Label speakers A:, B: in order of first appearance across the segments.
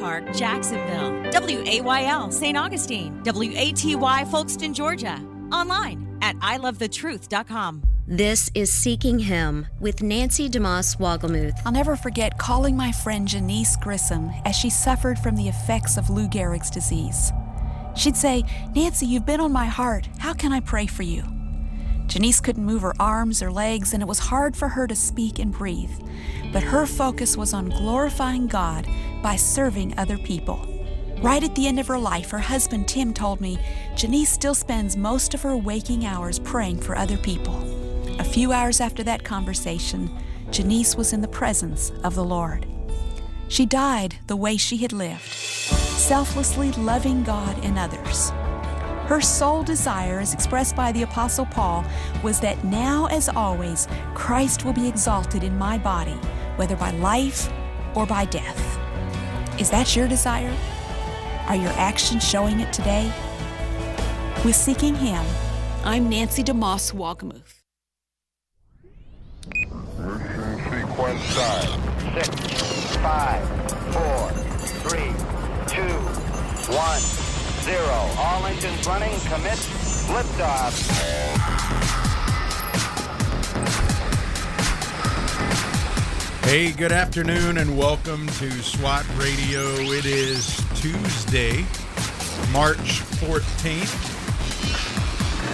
A: Park, Jacksonville, WAYL, St. Augustine, WATY, Folkston, Georgia. Online at ilovethetruth.com.
B: This is Seeking Him with Nancy DeMoss Wolgemuth.
C: I'll never forget calling my friend Janice Grissom as she suffered from the effects of Lou Gehrig's disease. She'd say, Nancy, you've been on my heart. How can I pray for you? Janice couldn't move her arms or legs, and it was hard for her to speak and breathe. But her focus was on glorifying God by serving other people. Right at the end of her life, her husband Tim told me Janice still spends most of her waking hours praying for other people. A few hours after that conversation, Janice was in the presence of the Lord. She died the way she had lived, selflessly loving God and others. Her sole desire, as expressed by the Apostle Paul, was that now, as always, Christ will be exalted in my body, whether by life or by death. Is that your desire? Are your actions showing it today? With Seeking Him, I'm Nancy DeMoss Wolgemuth.
D: Mission sequence start. Six, five, four, three, two, one, zero. All engines running. Commit. Liftoff.
E: Hey, good afternoon and welcome to SWAT Radio. It is Tuesday, March 14th.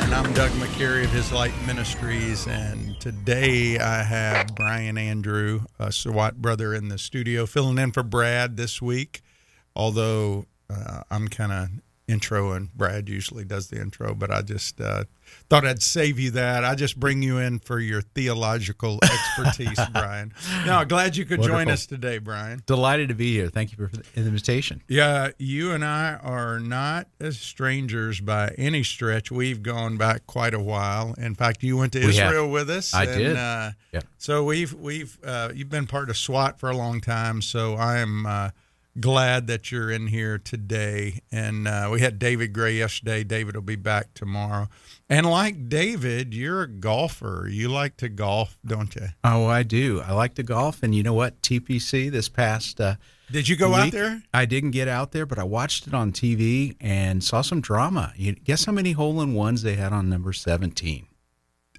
E: And I'm Doug McCary of His Light Ministries. And today I have Brian Andrew, a SWAT brother, in the studio, filling in for Brad this week. Although uh, I'm kind of intro and Brad usually does the intro, but I just uh, thought I'd save you that. I just bring you in for your theological expertise, Brian. Now, glad you could join us today, Brian.
F: Delighted to be here. Thank you for the invitation.
E: Yeah, you and I are not as strangers by any stretch. We've gone back quite a while. In fact, you went to
F: We have.
E: Israel with us.
F: I
E: and,
F: did.
E: Uh,
F: Yeah.
E: So we've we've uh, you've been part of SWAT for a long time. So I am uh, glad that you're in here today. And uh, we had David Gray yesterday. David will be back tomorrow. And like David, you're a golfer. You like to golf, don't you?
F: Oh, I do. I like to golf, and you know what? TPC this past uh,
E: Did you go out there?
F: I didn't get out there, but I watched it on TV and saw some drama. You guess how many hole in ones they had on number seventeen?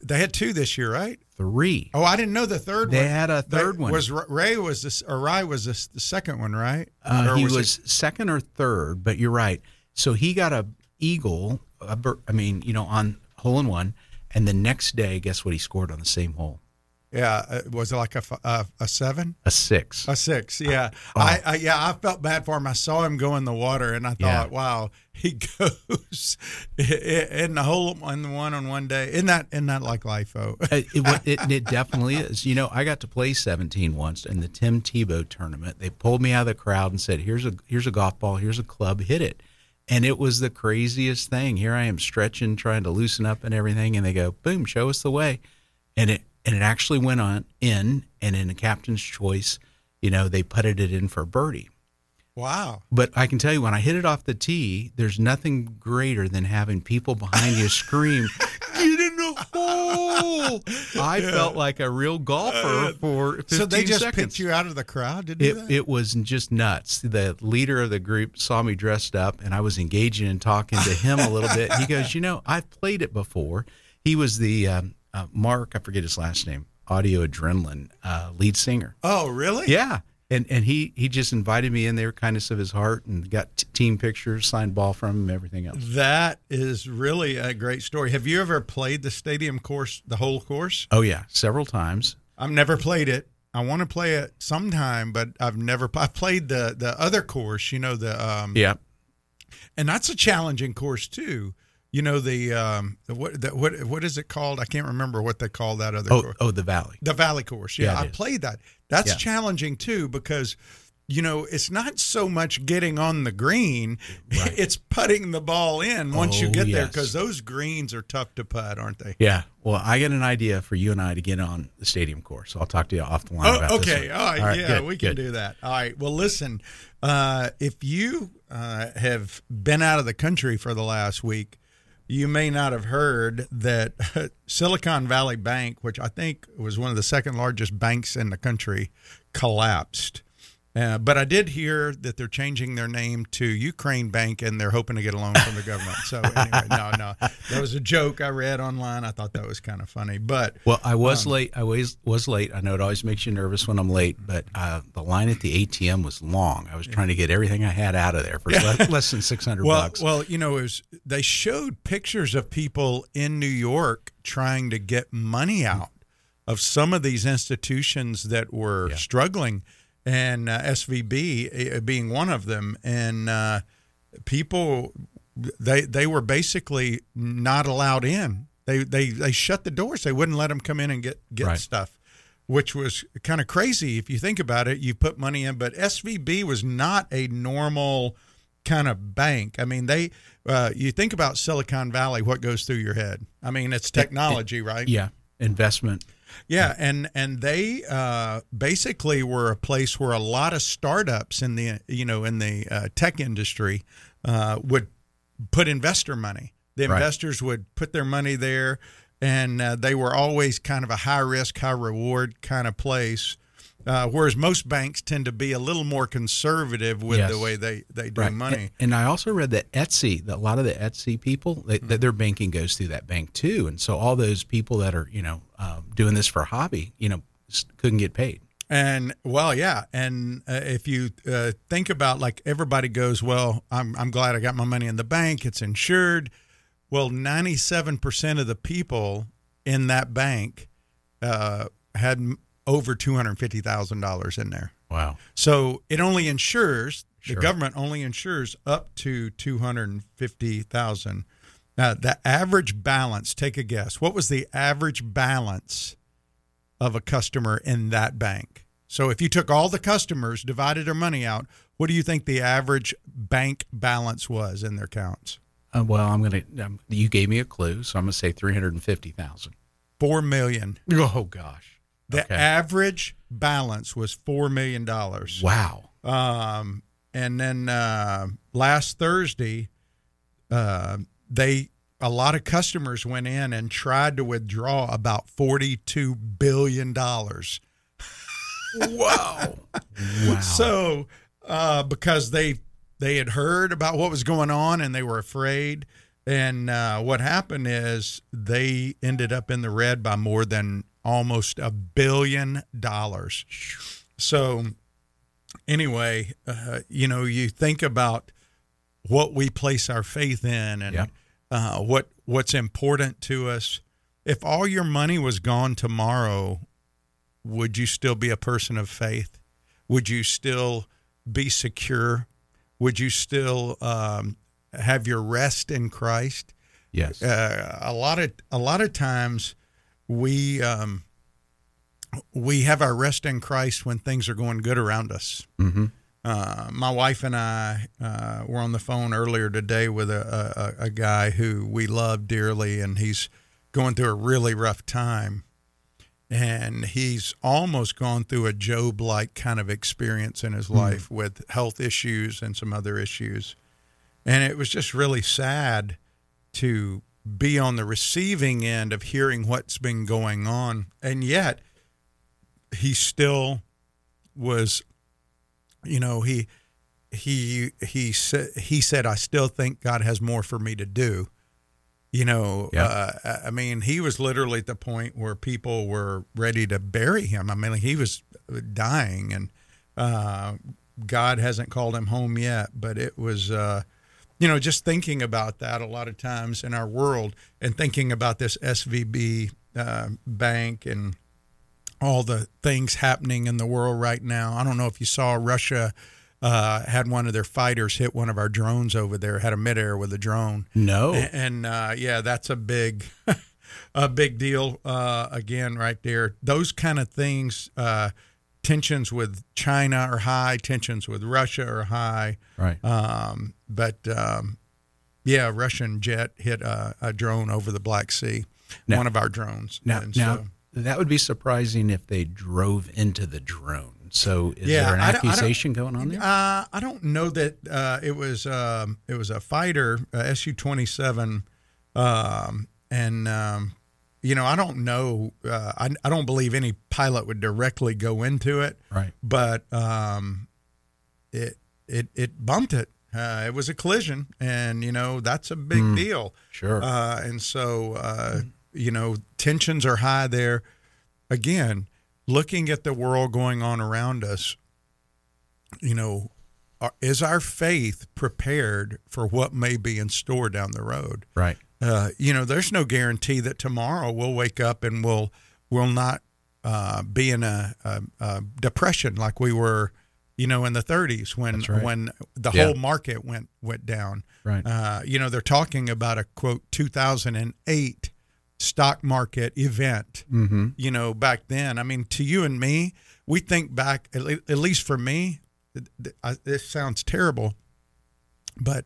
E: They had two this year, right?
F: Three.
E: Oh, I didn't know the third
F: They
E: one.
F: They had a
E: They-
F: third one.
E: Was Rai was this or Rai was this the second one, right?
F: Uh, he
E: it-
F: was second or third, but you're right. So he got a eagle. A I mean, you know, on hole in one, and the next day, guess what he scored on the same hole?
E: yeah. uh, Was it like a f- uh, a seven?
F: A six.
E: A six, yeah.
F: Oh.
E: I, I yeah, I felt bad for him. I saw him go in the water, and I thought,
F: Yeah.
E: wow, he goes in the whole in the one on one day. Isn't that isn't that like life?
F: Uh, it, it, it definitely is. You know, I got to play 17 once in the Tim Tebow tournament. They pulled me out of the crowd and said, "Here's a here's a golf ball. Here's a club. Hit it." And it was the craziest thing. Here I am stretching, trying to loosen up and everything, and they go, "Boom, show us the way." And it and it actually went on in, and in a captain's choice, you know, they putted it in for birdie.
E: Wow.
F: But I can tell you, when I hit it off the tee, there's nothing greater than having people behind you scream, "Get in the hole!" I felt like a real golfer for 15
E: Uh, So they just
F: seconds.
E: picked you out of the crowd didn't
F: It, it was just nuts. The leader of the group saw me dressed up, and I was engaging and talking to him a little bit. He goes, "You know, I've played it before." He was the um, uh, Mark, I forget his last name, Audio Adrenaline uh, lead singer.
E: oh, really?
F: Yeah. And and he he just invited me in there, kindness of his heart, and got t- team pictures, signed ball from him, everything else.
E: That is really a great story. Have you ever played the stadium course, the whole course?
F: Oh yeah, several times.
E: I've never played it. I want to play it sometime, but I've never. I played the the other course. You know the um,
F: Yeah.
E: and that's a challenging course too. You know the um the, what the, what what is it called? I can't remember what they call that other
F: Oh
E: course.
F: oh, the Valley.
E: The Valley course. Yeah,
F: Yeah,
E: I played that. That's
F: Yeah.
E: challenging too because you know it's not so much getting on the green;
F: Right.
E: it's putting the ball in once you
F: Oh,
E: get there because those greens are tough to putt, aren't they?
F: Yeah. Well, I got an idea for you and I to get on the stadium course. I'll talk to you off the line about
E: Oh,
F: this
E: okay.
F: one.
E: All right. yeah,
F: good,
E: we can
F: good.
E: do that. All right. Well, listen, uh, if you uh, have been out of the country for the last week, you may not have heard that Silicon Valley Bank, which I think was one of the second largest banks in the country, collapsed. Uh, but I did hear that they're changing their name to Ukraine Bank, and they're hoping to get a loan from the government. So anyway, no, no, that was a joke I read online. I thought that was kind of funny. But
F: Well, I was
E: Um,
F: late. I was was late. I know it always makes you nervous when I'm late, but uh, the line at the ATM was long. I was trying to get everything I had out of there for less, less than six hundred
E: well,
F: bucks.
E: well, you know, it was they showed pictures of people in New York trying to get money out of some of these institutions that were
F: Yeah.
E: struggling, and uh, SVB uh, being one of them, and uh, people they they were basically not allowed in. They they they shut the doors. They wouldn't let them come in and get get
F: Right.
E: stuff, which was kind of crazy if you think about it. You put money in, but SVB was not a normal kind of bank. I mean, they uh, you think about Silicon Valley, what goes through your head? I mean, it's technology, right?
F: yeah, investment.
E: Yeah, and and they uh, basically were a place where a lot of startups in the you know in the uh, tech industry uh, would put investor money. The
F: Right.
E: investors would put their money there, and uh, they were always kind of a high risk, high reward kind of place. Uh, whereas most banks tend to be a little more conservative with
F: Yes.
E: the way they, they do
F: Right.
E: money.
F: And, and I also read that Etsy, that a lot of the Etsy people, they,
E: Mm-hmm.
F: their banking goes through that bank too. And so all those people that are, you know, uh, doing this for a hobby, you know, couldn't get paid.
E: And well, yeah, and uh, if you uh, think about like everybody goes, well, I'm I'm glad I got my money in the bank, it's insured. Well, 97% of the people in that bank uh, had over $250,000 in there.
F: Wow.
E: So it only insures
F: Sure.
E: the government only insures up to 250,000. Now, the average balance, take a guess. What was the average balance of a customer in that bank? So if you took all the customers, divided their money out, what do you think the average bank balance was in their accounts?
F: Uh, well, I'm going to, um, you gave me a clue, so I'm going to say 350,000.
E: 4 million.
F: Oh, gosh.
E: The
F: Okay.
E: average balance was 4 million dollars.
F: Wow.
E: Um, and then uh, last Thursday, uh, they a lot of customers went in and tried to withdraw about forty-two billion dollars.
F: Wow. wow.
E: So uh, because they they had heard about what was going on and they were afraid. And uh, what happened is they ended up in the red by more than almost a billion dollars. So anyway, uh, you know, you think about what we place our faith in and
F: Yeah.
E: uh, what what's important to us. If all your money was gone tomorrow, would you still be a person of faith? Would you still be secure? Would you still um, have your rest in Christ?
F: yes.
E: uh, a lot of a lot of times we um, we have our rest in Christ when things are going good around us.
F: mm-hmm.
E: Uh, my wife and I uh, were on the phone earlier today with a, a, a guy who we love dearly, and he's going through a really rough time. And he's almost gone through a Job like kind of experience in his life with health issues and some other issues. And it was just really sad to be on the receiving end of hearing what's been going on. And yet, he still was you know he he he said he said i still think god has more for me to do you know
F: Yeah.
E: uh, i mean he was literally at the point where people were ready to bury him i mean he was dying and uh, god hasn't called him home yet but it was uh, you know just thinking about that a lot of times in our world and thinking about this svb uh, bank and all the things happening in the world right now. I don't know if you saw Russia uh, had one of their fighters hit one of our drones over there, had a midair with a drone.
F: No.
E: A- And, uh, yeah, that's a big, a big deal. Uh, again, right there, those kind of things. Tensions with China are high. Tensions with Russia are high.
F: Right.
E: Um, but um, yeah, Russian jet hit a, a drone over the Black Sea.
F: Now-
E: one of our drones.
F: Now,
E: And
F: now
E: so-
F: that would be surprising if they drove into the drone. So is
E: Yeah,
F: there an
E: I
F: accusation going on there?
E: Uh, I don't know that uh, it was um, it was a fighter uh, Su twenty seven, um, and um, you know I don't know uh, I I don't believe any pilot would directly go into it,
F: right.
E: but um, it it it bumped it. Uh, it was a collision, and you know that's a big
F: Mm.
E: deal.
F: Sure.
E: Uh, and so uh, you know tensions are high there. Again, looking at the world going on around us, you know, is our faith prepared for what may be in store down the road?
F: Right.
E: Uh, you know, there's no guarantee that tomorrow we'll wake up and we'll will not uh, be in a, a, a depression like we were, you know, in the 30s when
F: right.
E: when the
F: Yeah.
E: whole market went went down.
F: Right.
E: Uh, you know, they're talking about a quote 2008 stock market event.
F: Mm-hmm.
E: You know, back then. I mean, to you and me, we think back. At, le- at least for me, th- th- I- this sounds terrible, but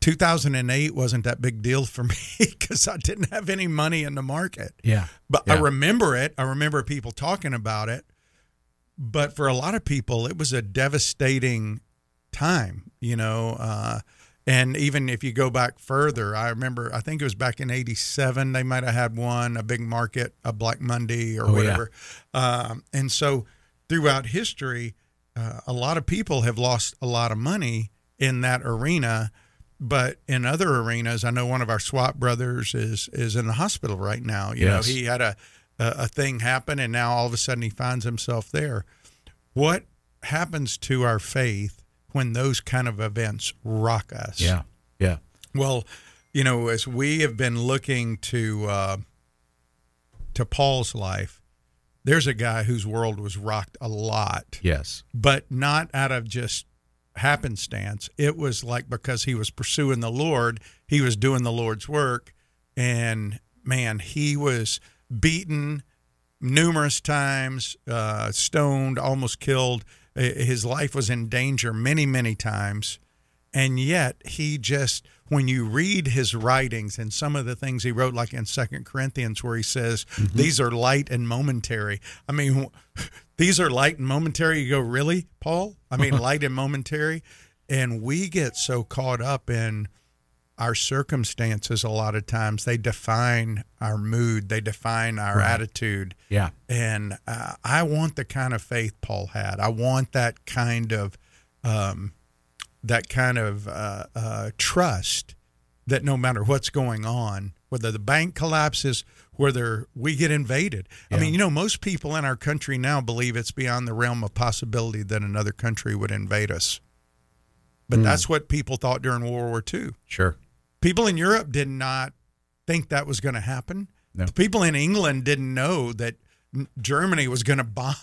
E: 2008 wasn't that big deal for me because I didn't have any money in the market.
F: Yeah.
E: But I remember it. I remember people talking about it. But for a lot of people, it was a devastating time, you know. Uh, and even if you go back further, I remember, I think it was back in 87, they might have had one, a big market, a Black Monday or
F: Oh, yeah.
E: whatever. Um, and so throughout history, uh, a lot of people have lost a lot of money in that arena. But in other arenas, I know one of our SWAT brothers is is in the hospital right now. You
F: Yes.
E: know, he had a, a a thing happen, and now all of a sudden he finds himself there. What happens to our faith when those kind of events rock us?
F: Yeah. Yeah.
E: Well, you know, as we have been looking to uh, to Paul's life, there's a guy whose world was rocked a lot
F: Yes.
E: but not out of just happenstance. It was like because he was pursuing the Lord, he was doing the Lord's work, and man, he was beaten numerous times, uh, stoned, almost killed. His life was in danger many, many times. And yet, he just, when you read his writings and some of the things he wrote, like in Second Corinthians, where he says, These are light and momentary. I mean, these are light and momentary. You go, Really, Paul? I mean, light and momentary. And we get so caught up in our circumstances a lot of times, they define our mood, they define our attitude.
F: Yeah.
E: And uh, I want the kind of faith Paul had. I want that kind of um, that kind of uh, uh, trust that no matter what's going on, whether the bank collapses, whether we get invaded. I mean, you know, most people in our country now believe it's beyond the realm of possibility that another country would invade us. But that's what people thought during World War II.
F: Sure.
E: People in Europe did not think that was going to happen.
F: No.
E: People in England didn't know that Germany was going to bomb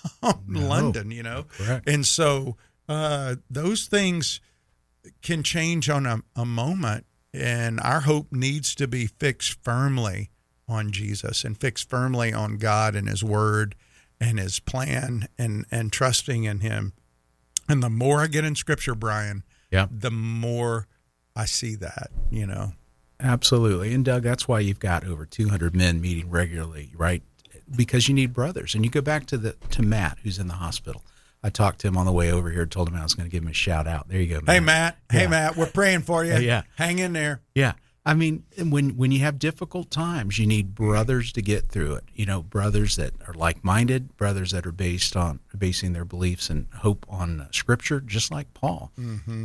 E: London, you know?
F: Correct.
E: And so uh, those things can change on a, a moment, and our hope needs to be fixed firmly on Jesus and fix firmly on God and His Word and His plan and, and trusting in Him. And the more I get in Scripture, Brian,
F: Yeah.
E: the more I see that, you know.
F: Absolutely. And Doug, that's why you've got over 200 men meeting regularly, right? Because you need brothers. And you go back to the to Matt who's in the hospital. I talked to him on the way over here, told him I was going to give him a shout out. There you go.
E: Hey, Matt. Hey, Matt. We're praying for you.
F: Yeah.
E: Hang in there.
F: Yeah. I mean, when when you have difficult times, you need brothers to get through it. You know, brothers that are like-minded, brothers that are based on basing their beliefs and hope on uh, Scripture, just like Paul,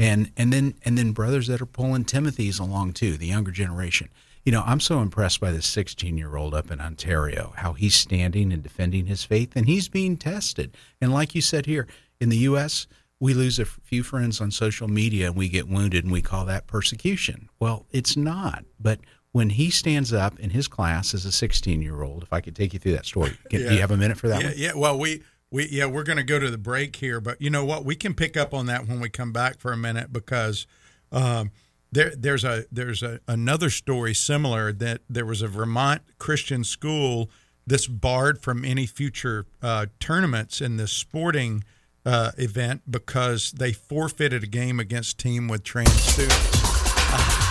F: and and then and then brothers that are pulling Timothy's along too, the younger generation. You know, I'm so impressed by this 16 year old up in Ontario, how he's standing and defending his faith, and he's being tested. And like you said here in the U.S., we lose a few friends on social media and we get wounded and we call that persecution. Well, it's not. But when he stands up in his class as a 16 year old, if I could take you through that story, Can, do you have a minute for that
E: yeah,
F: one?
E: yeah. Well, we we yeah we're going to go to the break here, but you know what? We can pick up on that when we come back for a minute because um, there there's a there's a another story similar that there was a Vermont Christian school that's barred from any future uh, tournaments in this sporting uh, event because they forfeited a game against team with trans students.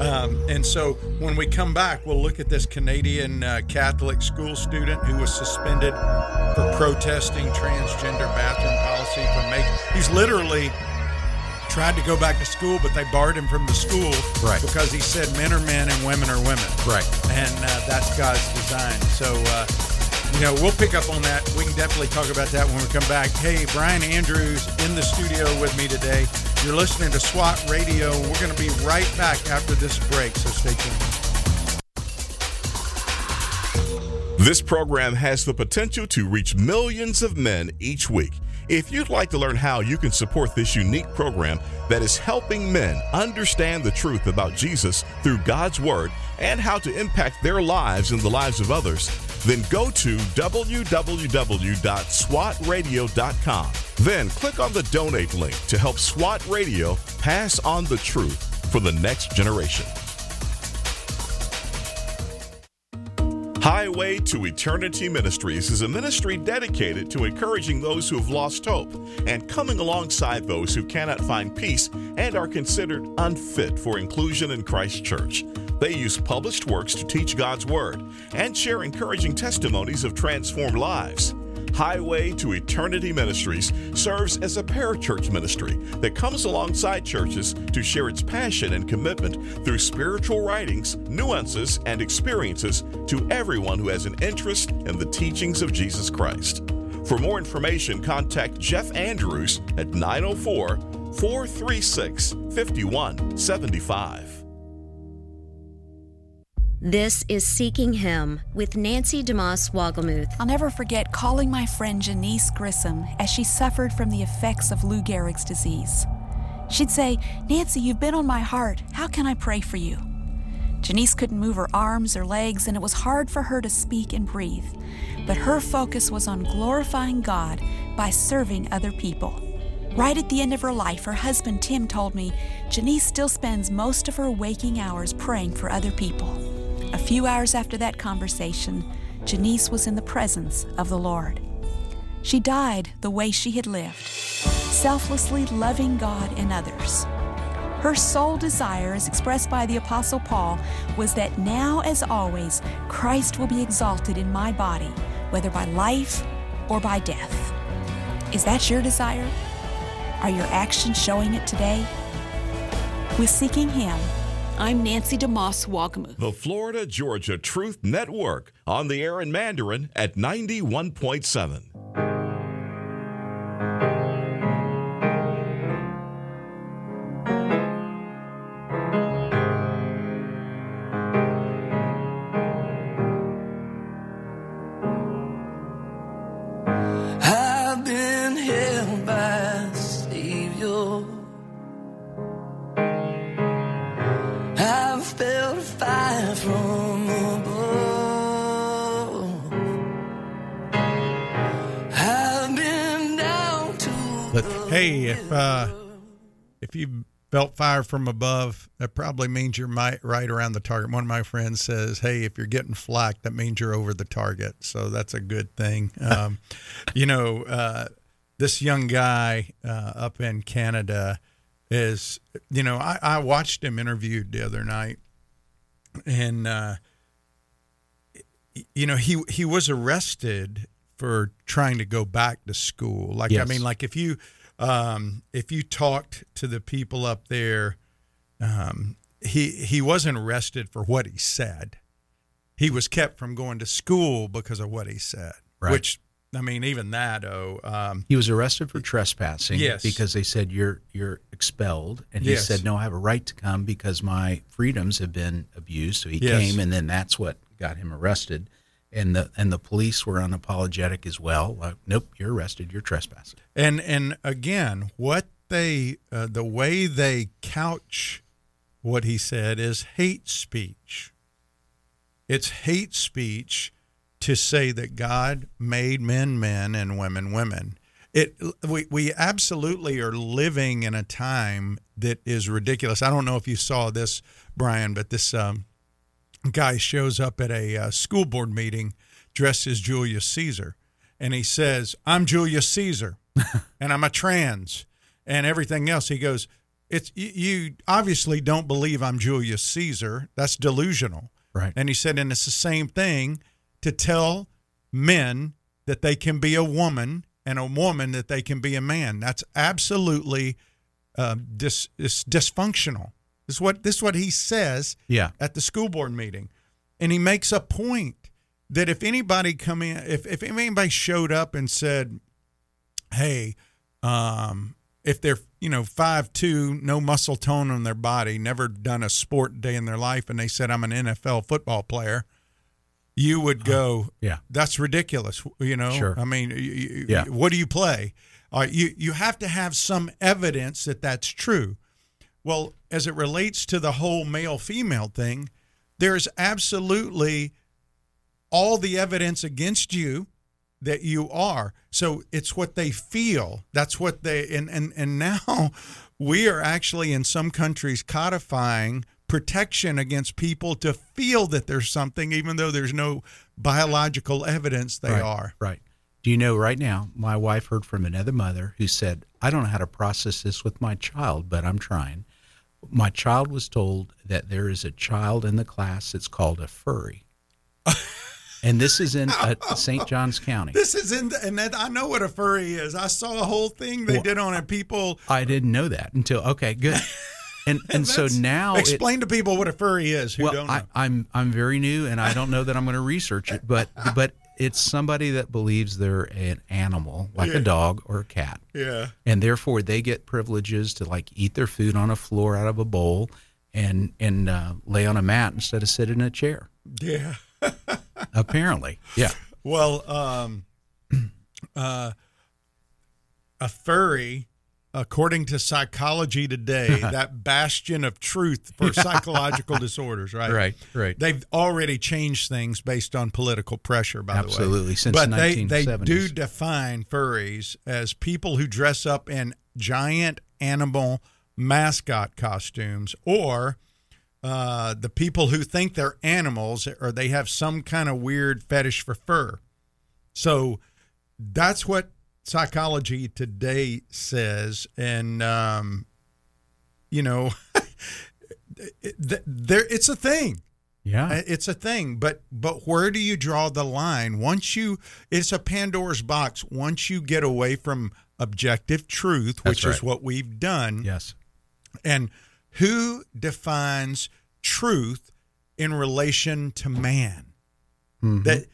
E: Um, and so when we come back, we'll look at this Canadian uh, Catholic school student who was suspended for protesting transgender bathroom policy for making. He's literally tried to go back to school, but they barred him from the school
F: Right.
E: because he said men are men and women are women.
F: Right.
E: And uh, that's God's design. So uh, you know, we'll pick up on that. We can definitely talk about that when we come back. Hey, Brian Andrews in the studio with me today. You're listening to SWAT Radio. We're going to be right back after this break, so stay tuned.
G: This program has the potential to reach millions of men each week. If you'd like to learn how you can support this unique program that is helping men understand the truth about Jesus through God's Word and how to impact their lives and the lives of others, then go to www.swatradio.com. Then click on the donate link to help SWAT Radio pass on the truth for the next generation. Highway to Eternity Ministries is a ministry dedicated to encouraging those who have lost hope and coming alongside those who cannot find peace and are considered unfit for inclusion in Christ's church. They use published works to teach God's Word and share encouraging testimonies of transformed lives. Highway to Eternity Ministries serves as a parachurch ministry that comes alongside churches to share its passion and commitment through spiritual writings, nuances, and experiences to everyone who has an interest in the teachings of Jesus Christ. For more information, contact Jeff Andrews at 904 436 5175.
B: This is Seeking Him with Nancy DeMoss Wolgemuth.
C: I'll never forget calling my friend Janice Grissom as she suffered from the effects of Lou Gehrig's disease. She'd say, Nancy, you've been on my heart. How can I pray for you? Janice couldn't move her arms or legs, and it was hard for her to speak and breathe. But her focus was on glorifying God by serving other people. Right at the end of her life, her husband Tim told me Janice still spends most of her waking hours praying for other people. A few hours after that conversation, Janice was in the presence of the Lord. She died the way she had lived, selflessly loving God and others. Her sole desire, as expressed by the Apostle Paul, was that now, as always, Christ will be exalted in my body, whether by life or by death. Is that your desire? Are your actions showing it today? With Seeking Him, I'm Nancy DeMoss Wolgemuth.
G: The Florida Georgia Truth Network on the air in Mandarin at 91.7.
H: felt fire from above,
E: that probably means you're right around the target. One of my friends says, "Hey, if you're getting flack, that means you're over the target." So that's a good thing. Um, you know, uh, this young guy uh, up in Canada is, you know, I, I watched him interviewed the other night, and uh, you know, he he was arrested for trying to go back to school. Like, I mean, like if you um, if you talked to the people up there, um, he he wasn't arrested for what he said. He was kept from going to school because of what he said.
F: Right.
E: Which I mean, even that, oh, um,
F: He was arrested for trespassing
E: Yes.
F: because they said you're you're expelled, and he
E: Yes.
F: said no, I have a right to come because my freedoms have been abused. So he
E: Yes.
F: came, and then that's what got him arrested. And the and the police were unapologetic as well. Like, nope, you're arrested. You're trespassing.
E: And and again, what they uh, the way they couch what he said is hate speech. It's hate speech to say that God made men men and women women. It we we absolutely are living in a time that is ridiculous. I don't know if you saw this, Brian, but this um, guy shows up at a uh, school board meeting dressed as Julius Caesar, and he says, "I'm Julius Caesar, and I'm a trans, and everything else." He goes, "It's you, you obviously don't believe I'm Julius Caesar. That's delusional."
F: Right.
E: And he said, and it's the same thing to tell men that they can be a woman and a woman that they can be a man. That's absolutely uh, dis, dysfunctional. This is what this is what he says
F: Yeah.
E: at the school board meeting, and he makes a point that if anybody come in, if if anybody showed up and said, "Hey," um, if they're you know five two, no muscle tone on their body, never done a sport day in their life, and they said, "I'm an NFL football player," you would go,
F: yeah.
E: that's ridiculous." You know,
F: Sure.
E: I mean, you, you-
F: Yeah.
E: what do you play? Uh, you you have to have some evidence that that's true. Well, as it relates to the whole male female thing, there's absolutely all the evidence against you that you are. So it's what they feel. That's what they and and and now we are actually in some countries codifying protection against people to feel that there's something even though there's no biological evidence they
F: right,
E: are.
F: Right. Do you know right now, my wife heard from another mother who said, I don't know how to process this with my child, but I'm trying. My child was told that there is a child in the class that's called a furry. and this is in uh, St. John's County.
E: This is in the, and that, I know what a furry is. I saw a whole thing they
F: Well,
E: did on it. People
F: I didn't know that until, okay, good. And, and so now it-
E: explain to people what a furry is who
F: well,
E: don't know.
F: I, I'm I'm very new, and I don't know that I'm going to research it, but but it's somebody that believes they're an animal, like
E: Yeah.
F: a dog or a cat,
E: yeah.
F: and therefore they get privileges to like eat their food on a floor out of a bowl, and and uh, lay on a mat instead of sit in a chair.
E: Yeah.
F: Apparently, yeah,
E: Well, um, uh, a furry, according to Psychology Today, that bastion of truth for psychological disorders, right?
F: Right, right.
E: They've already changed things based on political pressure, by the way.
F: Absolutely, since
E: but
F: the
E: they they do define furries as people who dress up in giant animal mascot costumes or uh, the people who think they're animals or they have some kind of weird fetish for fur. So that's what psychology today says, and um, you know, there it's a thing.
F: yeah,
E: Uh, It's a thing, but but where do you draw the line? Once you, it's a Pandora's box. Once you get away from objective truth,
F: That's
E: which is what we've done,
F: yes,
E: and who defines truth in relation to man? That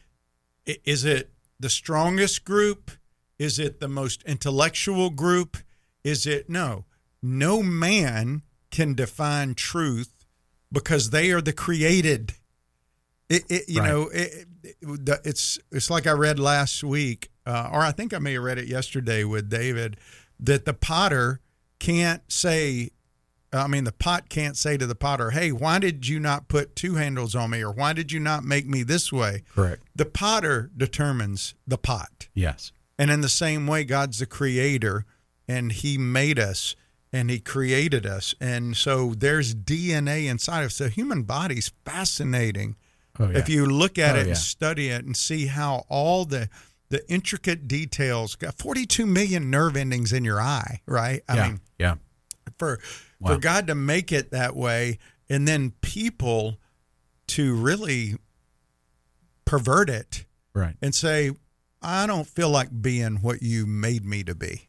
E: i- is it the strongest group? Is it the most intellectual group? Is it no? No man can define truth because they are the created. It, it you
F: Right.
E: know, it, it, it's it's like I read last week, uh, or I think I may have read it yesterday with David, that the potter can't say I mean, the pot can't say to the potter, "Hey, why did you not put two handles on me, or why did you not make me this way?"
F: correct,
E: The potter determines the pot,
F: yes,
E: and in the same way, God's the creator, and He made us, and He created us, and so there's DNA inside of us. The human body's fascinating.
F: Oh, yeah.
E: If you look at
F: Oh,
E: it
F: yeah.
E: and study it and see how all the the intricate details, got 42 million nerve endings in your eye, right? I
F: yeah,
E: mean,
F: yeah,
E: for
F: Wow.
E: for God to make it that way, and then people to really pervert it
F: right,
E: and say, "I don't feel like being what you made me to be.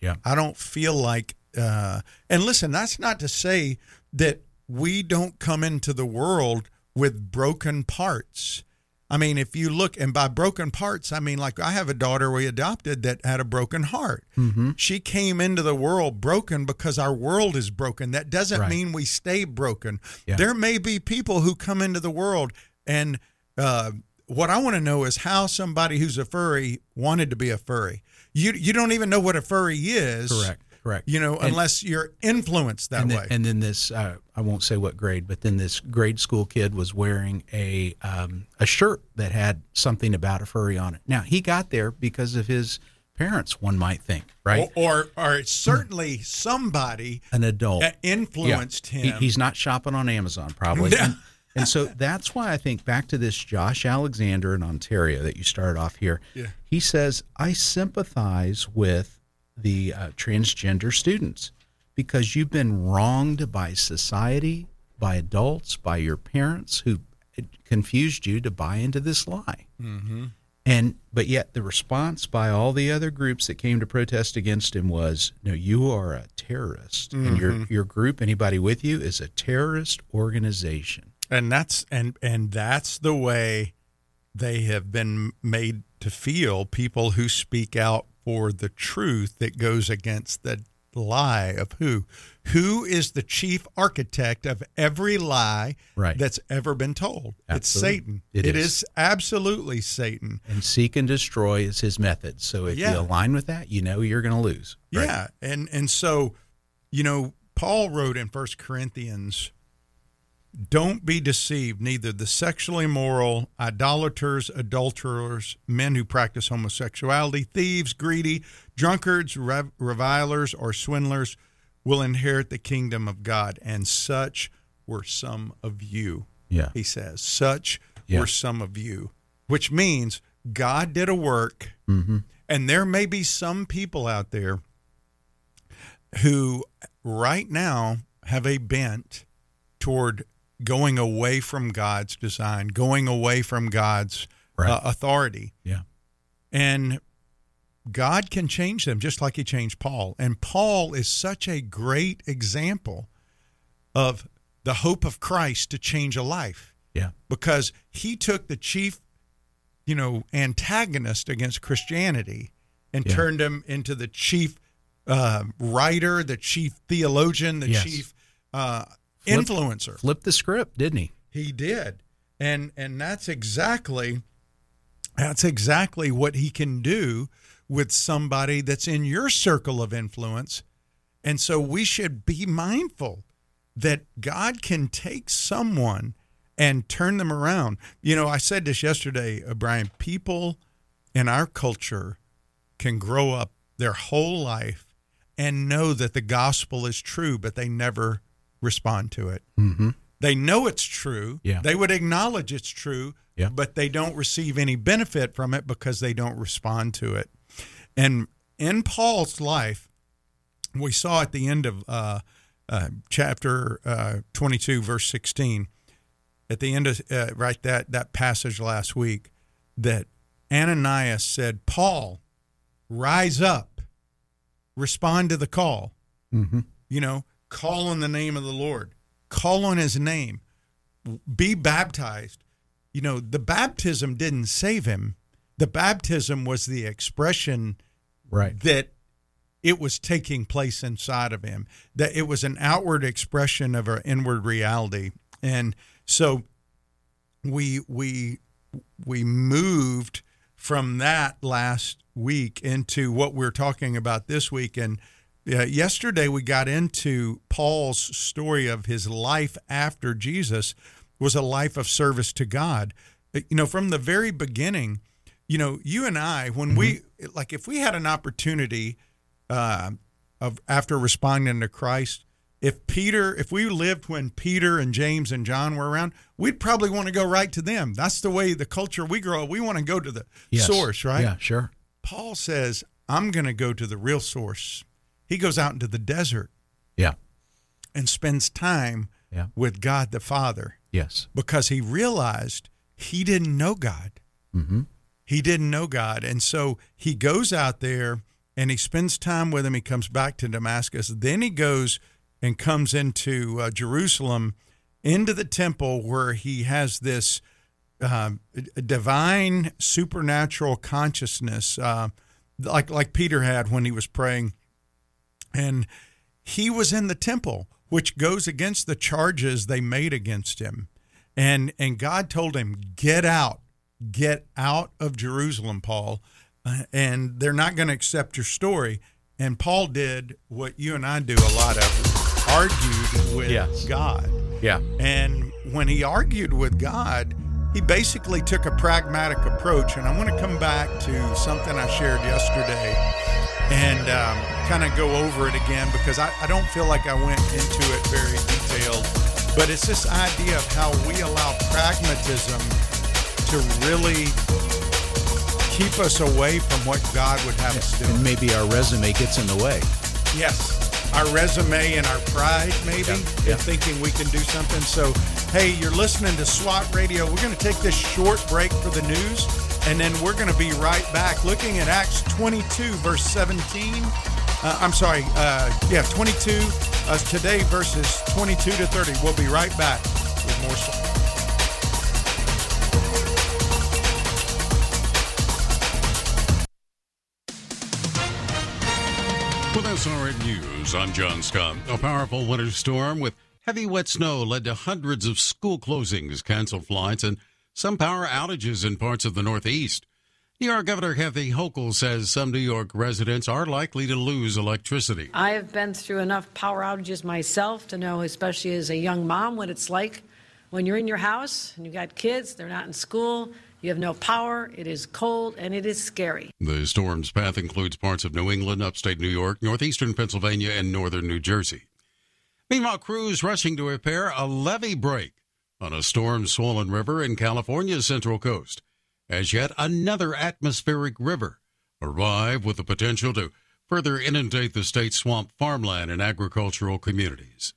F: yeah,
E: I don't feel like." Uh, and listen, that's not to say that we don't come into the world with broken parts. I mean, if you look, and by broken parts, I mean like I have a daughter we adopted that had a broken heart.
F: mm-hmm.
E: She came into the world broken because our world is broken. That doesn't
F: Right.
E: mean we stay broken.
F: Yeah.
E: There may be people who come into the world, and uh, what I want to know is how somebody who's a furry wanted to be a furry. You you don't even know what a furry is,
F: correct, correct.
E: You know,
F: And-
E: unless you're influenced that
F: and then,
E: way.
F: and then this, uh, I won't say what grade, but then this grade school kid was wearing a um, a shirt that had something about a furry on it. Now he got there because of his parents. One might think, right?
E: Or, or or certainly somebody
F: An adult
E: that influenced
F: Yeah. He-
E: him.
F: he's not shopping on Amazon, probably.
E: Yeah.
F: And, so that's why I think back to this Josh Alexander in Ontario that you started off here.
E: Yeah.
F: He says, I sympathize with the uh, transgender students because you've been wronged by society, by adults, by your parents who confused you to buy into this lie.
E: Mm-hmm.
F: And but yet the response by all the other groups that came to protest against him was, "No, you are a terrorist, and your
E: Mm-hmm.
F: your group, anybody with you, is a terrorist organization."
E: And that's and and that's the way they have been made to feel people who speak out for the truth that goes against the lie of who who is the chief architect of every lie
F: Right.
E: that's ever been told it's satan
F: It
E: it
F: is.
E: is absolutely satan
F: And seek and destroy is his method. So if
E: Yeah.
F: you align with that, you know you're going to lose. Right?
E: Yeah, and and so, you know, Paul wrote in First Corinthians, "Don't be deceived. Neither the sexually immoral, idolaters, adulterers, men who practice homosexuality, thieves, greedy, drunkards, rev- revilers, or swindlers will inherit the kingdom of God. And such were some of you."
F: Yeah.
E: He says, "Such
F: Yeah.
E: were some of you," which means God did a work, mm-hmm. and there may be some people out there who right now have a bent toward going away from God's design, going away from God's
F: Right.
E: uh, authority.
F: Yeah.
E: And God can change them just like he changed Paul. And Paul is such a great example of the hope of Christ to change a life
F: Yeah.
E: because he took the chief, you know, antagonist against Christianity and
F: Yeah.
E: turned him into the chief uh, writer, the chief theologian, the
F: Yes.
E: chief uh, influencer.
F: Flipped the script, didn't he?
E: He did, and and that's exactly that's exactly what he can do with somebody that's in your circle of influence. And so we should be mindful that God can take someone and turn them around. You know, I said this yesterday, uh, Brian. People in our culture can grow up their whole life and know that the gospel is true, but they never respond to it.
F: Mm-hmm.
E: They know it's true.
F: Yeah.
E: They would acknowledge it's true,
F: Yeah.
E: but they don't receive any benefit from it because they don't respond to it. And in Paul's life, we saw at the end of uh, uh, chapter uh, 22, verse 16, at the end of uh, right that that passage last week, that Ananias said, "Paul, rise up, respond to the call."
F: Mm-hmm.
E: You know, call on the name of the Lord, call on His name, be baptized. You know, the baptism didn't save him. The baptism was the expression
F: Right.
E: that it was taking place inside of him that it was an outward expression of our inward reality and so we we we moved from that last week into what we're talking about this week and uh, yesterday we got into Paul's story of his life after Jesus was a life of service to God Uh, you know from the very beginning you know you and I when we like if we had an opportunity uh, of after responding to Christ. If Peter, if we lived when Peter and James and John were around, we'd probably want to go right to them. That's the way the culture we grow up. We want to go to the
F: Yes.
E: source, right?
F: Yeah, sure.
E: Paul says, I'm going to go to the real source. He goes out into the desert
F: Yeah.
E: and spends time
F: Yeah.
E: with God the Father
F: Yes.
E: because he realized he didn't know God.
F: Mm-hmm.
E: He didn't know God. And so he goes out there and he spends time with him. He comes back to Damascus. Then he goes and comes into uh, Jerusalem, into the temple where he has this um, divine supernatural consciousness, uh, like like Peter had when he was praying, and he was in the temple, which goes against the charges they made against him, and and God told him, "Get out, get out of Jerusalem, Paul," uh, and they're not going to accept your story. And Paul did what you and I do a lot of, argued with
F: Yes.
E: God.
F: Yeah.
E: And when he argued with God, he basically took a pragmatic approach. And I want to come back to something I shared yesterday and um, kind of go over it again because I, I don't feel like I went into it very detailed. But it's this idea of how we allow pragmatism to really keep us away from what God would have us do.
F: And maybe our resume gets in the way.
E: Yes. Our resume and our pride, maybe,
F: Yeah,
E: in thinking we can do something. So, hey, you're listening to SWAT Radio. We're going to take this short break for the news, and then we're going to be right back looking at Acts 22, verse 17. Uh, I'm sorry, uh, yeah, 22. Uh, today, verses 22 to 30. We'll be right back with more SWAT.
I: News, I'm John Scott. A powerful winter storm with heavy wet snow led to hundreds of school closings, canceled flights, and some power outages in parts of the Northeast. New York Governor Kathy Hochul says some New York residents are likely to lose electricity.
J: I have been through enough power outages myself to know, especially as a young mom, what it's like when you're in your house and you've got kids, they're not in school, you have no power, it is cold, and it is scary.
I: The storm's path includes parts of New England, upstate New York, northeastern Pennsylvania, and northern New Jersey. Meanwhile, crews rushing to repair a levee break on a storm swollen river in California's central coast as yet another atmospheric river arrive with the potential to further inundate the state's swamp farmland and agricultural communities.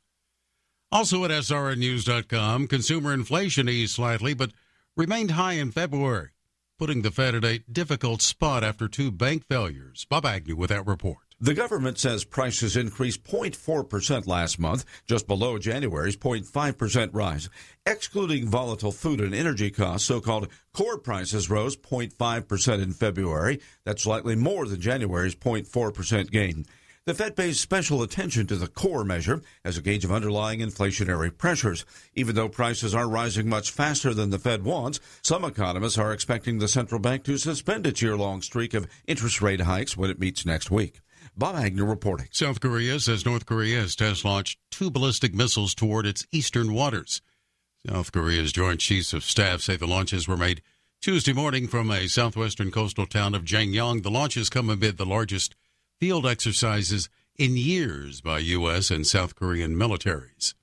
I: Also at SRNnews.com, consumer inflation eased slightly but remained high in February, putting the Fed at a difficult spot after two bank failures. Bob Agnew with that report.
K: The government says prices increased 0.4% last month, just below January's 0.5% rise. Excluding volatile food and energy costs, so-called core prices rose 0.5% in February. That's slightly more than January's 0.4% gain. The Fed pays special attention to the core measure as a gauge of underlying inflationary pressures. Even though prices are rising much faster than the Fed wants, some economists are expecting the central bank to suspend its year-long streak of interest rate hikes when it meets next week. Bob Agnew reporting.
I: South Korea says North Korea has test launched two ballistic missiles toward its eastern waters. South Korea's Joint Chiefs of Staff say the launches were made Tuesday morning from a southwestern coastal town of Jangyon. The launches come amid the largest field exercises in years by U.S. and South Korean militaries.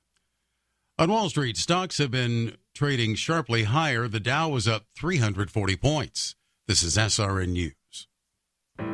I: On Wall Street, stocks have been trading sharply higher. The Dow was up 340 points. This is SRN News.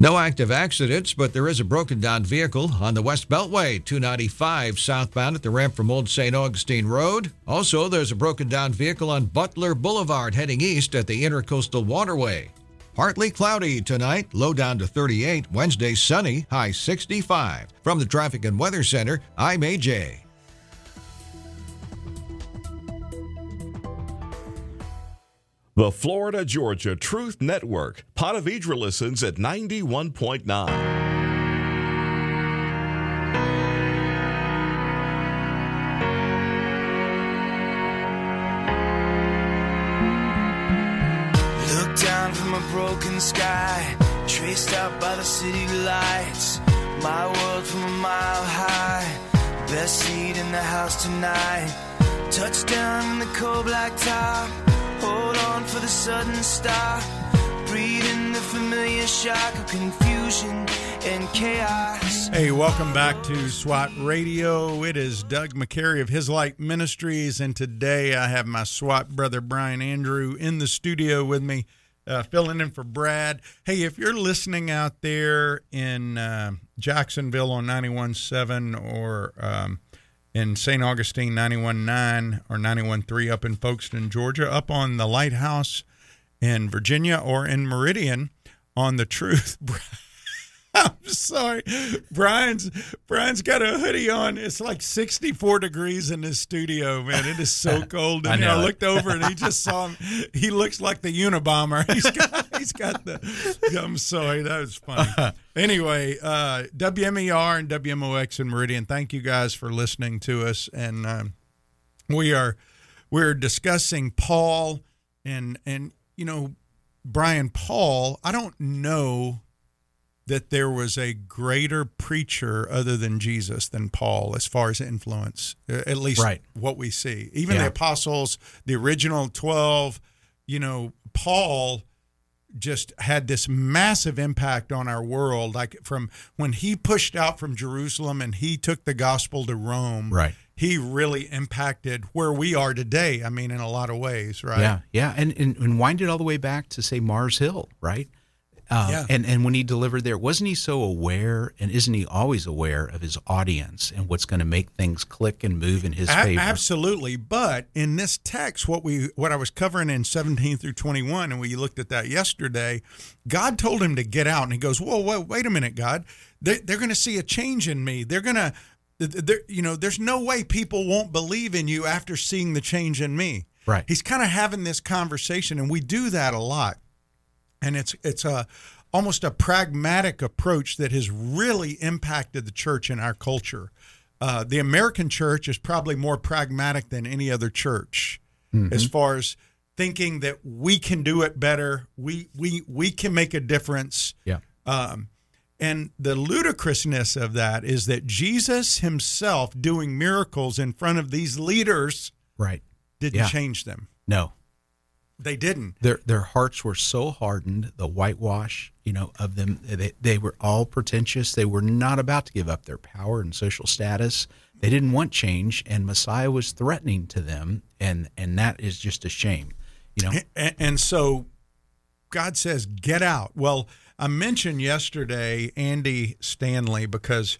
L: No active accidents, but there is a broken down vehicle on the West Beltway, 295 southbound at the ramp from Old St. Augustine Road. Also, there's a broken down vehicle on Butler Boulevard heading east at the Intercoastal Waterway. Partly cloudy tonight, low down to 38. Wednesday sunny, high 65. From the Traffic and Weather Center, I'm AJ.
G: The Florida Georgia Truth Network. Ponte listens at 91.9.
H: Look down from a broken sky, traced out by the city lights. My world from a mile high, best seat in the house tonight. Touchdown in the cold black top, hold on for the sudden stop. Breathing the familiar shock of confusion and chaos.
E: Hey, welcome back to SWAT Radio. It is Doug McCary of His Light Ministries, and today I have my SWAT brother Brian Andrew in the studio with me, uh, filling in for Brad. Hey, if you're listening out there in uh, Jacksonville on 91.7 or um, in St. Augustine 91.9 or 91.3 up in Folkston, Georgia, up on the Lighthouse in Virginia or in Meridian on the Truth. I'm sorry. Brian's Brian's got a hoodie on. It's like 64 degrees in this studio, man. It is so cold. And
F: I
E: I,
F: know it.
E: looked over and he just saw him. He looks like the Unabomber. He's got he's got the I'm sorry, that was funny. Anyway, uh WMER and WMOX in Meridian, thank you guys for listening to us. And um, we are we're discussing Paul and and you know, Brian Paul, I don't know that there was a greater preacher other than Jesus than Paul as far as influence, uh, at least
F: Right.
E: what we see. Even
F: Yeah.
E: the apostles, the original 12, you know, Paul just had this massive impact on our world like from when he pushed out from Jerusalem and he took the gospel to Rome.
F: Right.
E: he really impacted where we are today. I mean, in a lot of ways, right?
F: Yeah, yeah, and, and and wind it all the way back to say Mars Hill, right? Uh,
E: Yeah.
F: And and when he delivered there, wasn't he so aware, and isn't he always aware of his audience and what's going to make things click and move in his
E: A-
F: favor?
E: Absolutely, but in this text, what we what I was covering in seventeen through twenty one, and we looked at that yesterday. God told him to get out, and he goes, "Whoa, whoa, wait a minute, God! They, they're going to see a change in me. They're going to, they're, you know, there's no way people won't believe in you after seeing the change in me."
F: Right.
E: He's kind of having this conversation, and we do that a lot, and it's it's a almost a pragmatic approach that has really impacted the church in our culture. Uh, the American church is probably more pragmatic than any other church as far as thinking that we can do it better. We we we can make a difference.
F: Yeah.
E: Um, and the ludicrousness of that is that Jesus himself doing miracles in front of these leaders
F: right.
E: didn't
F: Yeah.
E: change them.
F: No,
E: They didn't.
F: their their hearts were so hardened. The whitewash, you know, of them, they, they were all pretentious. They were not about to give up their power and social status. They didn't want change, and Messiah was threatening to them, and and that is just a shame. You know,
E: And, and so God says, get out. Well, I mentioned yesterday Andy Stanley because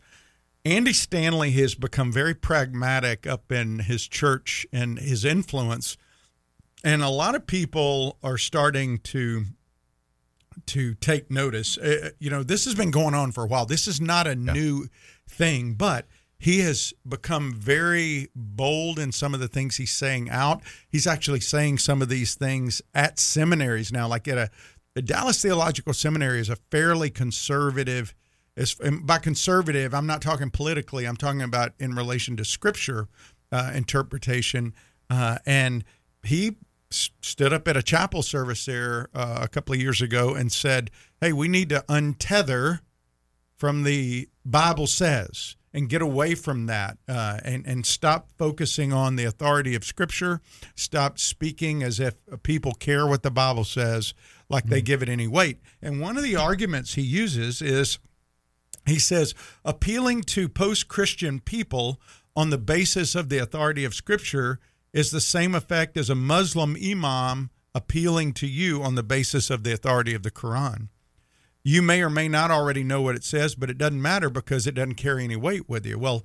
E: Andy Stanley has become very pragmatic up in his church and his influence. And a lot of people are starting to to take notice. Uh, you know, this has been going on for a while. This is not a new thing, but he has become very bold in some of the things he's saying out. He's actually saying some of these things at seminaries now, like at a the Dallas Theological Seminary is a fairly conservative. As by conservative, I'm not talking politically. I'm talking about in relation to Scripture uh, interpretation. Uh, and he s- stood up at a chapel service there uh, a couple of years ago and said, "Hey, we need to untether from the Bible says and get away from that uh, and and stop focusing on the authority of Scripture. Stop speaking as if people care what the Bible says, like they give it any weight." And one of the arguments he uses is he says appealing to post-Christian people on the basis of the authority of Scripture is the same effect as a Muslim imam appealing to you on the basis of the authority of the Quran. You may or may not already know what it says, but it doesn't matter because it doesn't carry any weight with you. Well,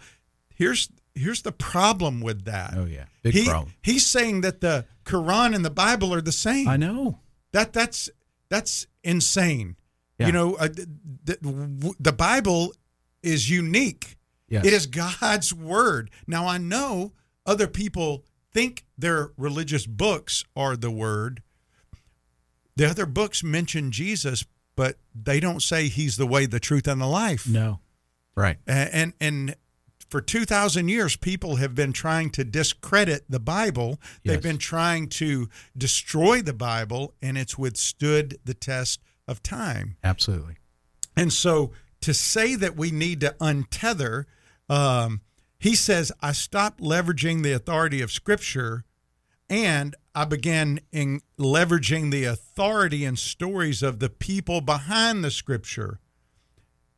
E: here's here's the problem with that.
F: Oh yeah, big
E: he,
F: problem.
E: He's saying that the Quran and the Bible are the same.
F: I know.
E: That that's that's insane.
F: Yeah.
E: You know, uh, the, the, the Bible is unique.
F: Yes.
E: It is God's word. Now I know other people think their religious books are the word. The other books mention Jesus, but they don't say he's the way, the truth, and the life.
F: No, right.
E: And and, and for 2000 years people have been trying to discredit the bible they've been trying to destroy the bible and it's withstood the test of time
F: Absolutely.
E: and so to say that we need to untether um, he says i stopped leveraging the authority of scripture and i began in leveraging the authority and stories of the people behind the scripture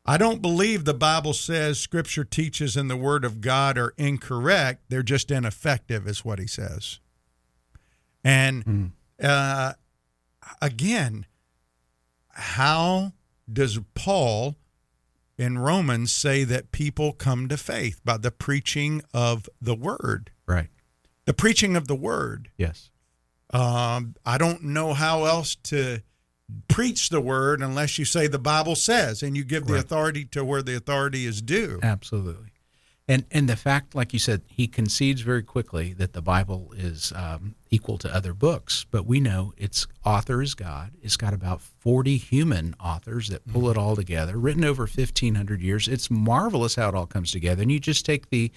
E: I don't believe the Bible says scripture teaches and the word of God are incorrect. They're just ineffective, is what he says. And uh, again, how does Paul in Romans say that people come to faith? By the preaching of the word.
F: Right.
E: The preaching of the word.
F: Yes.
E: Um, I don't know how else to preach the word unless you say the Bible says and you give the
F: Right.
E: authority to where the authority is due.
F: Absolutely. And and the fact, like you said, he concedes very quickly that the Bible is um, equal to other books, but we know its author is God. It's got about forty human authors that pull mm-hmm. it all together, written over fifteen hundred years. It's marvelous how it all comes together. And you just take the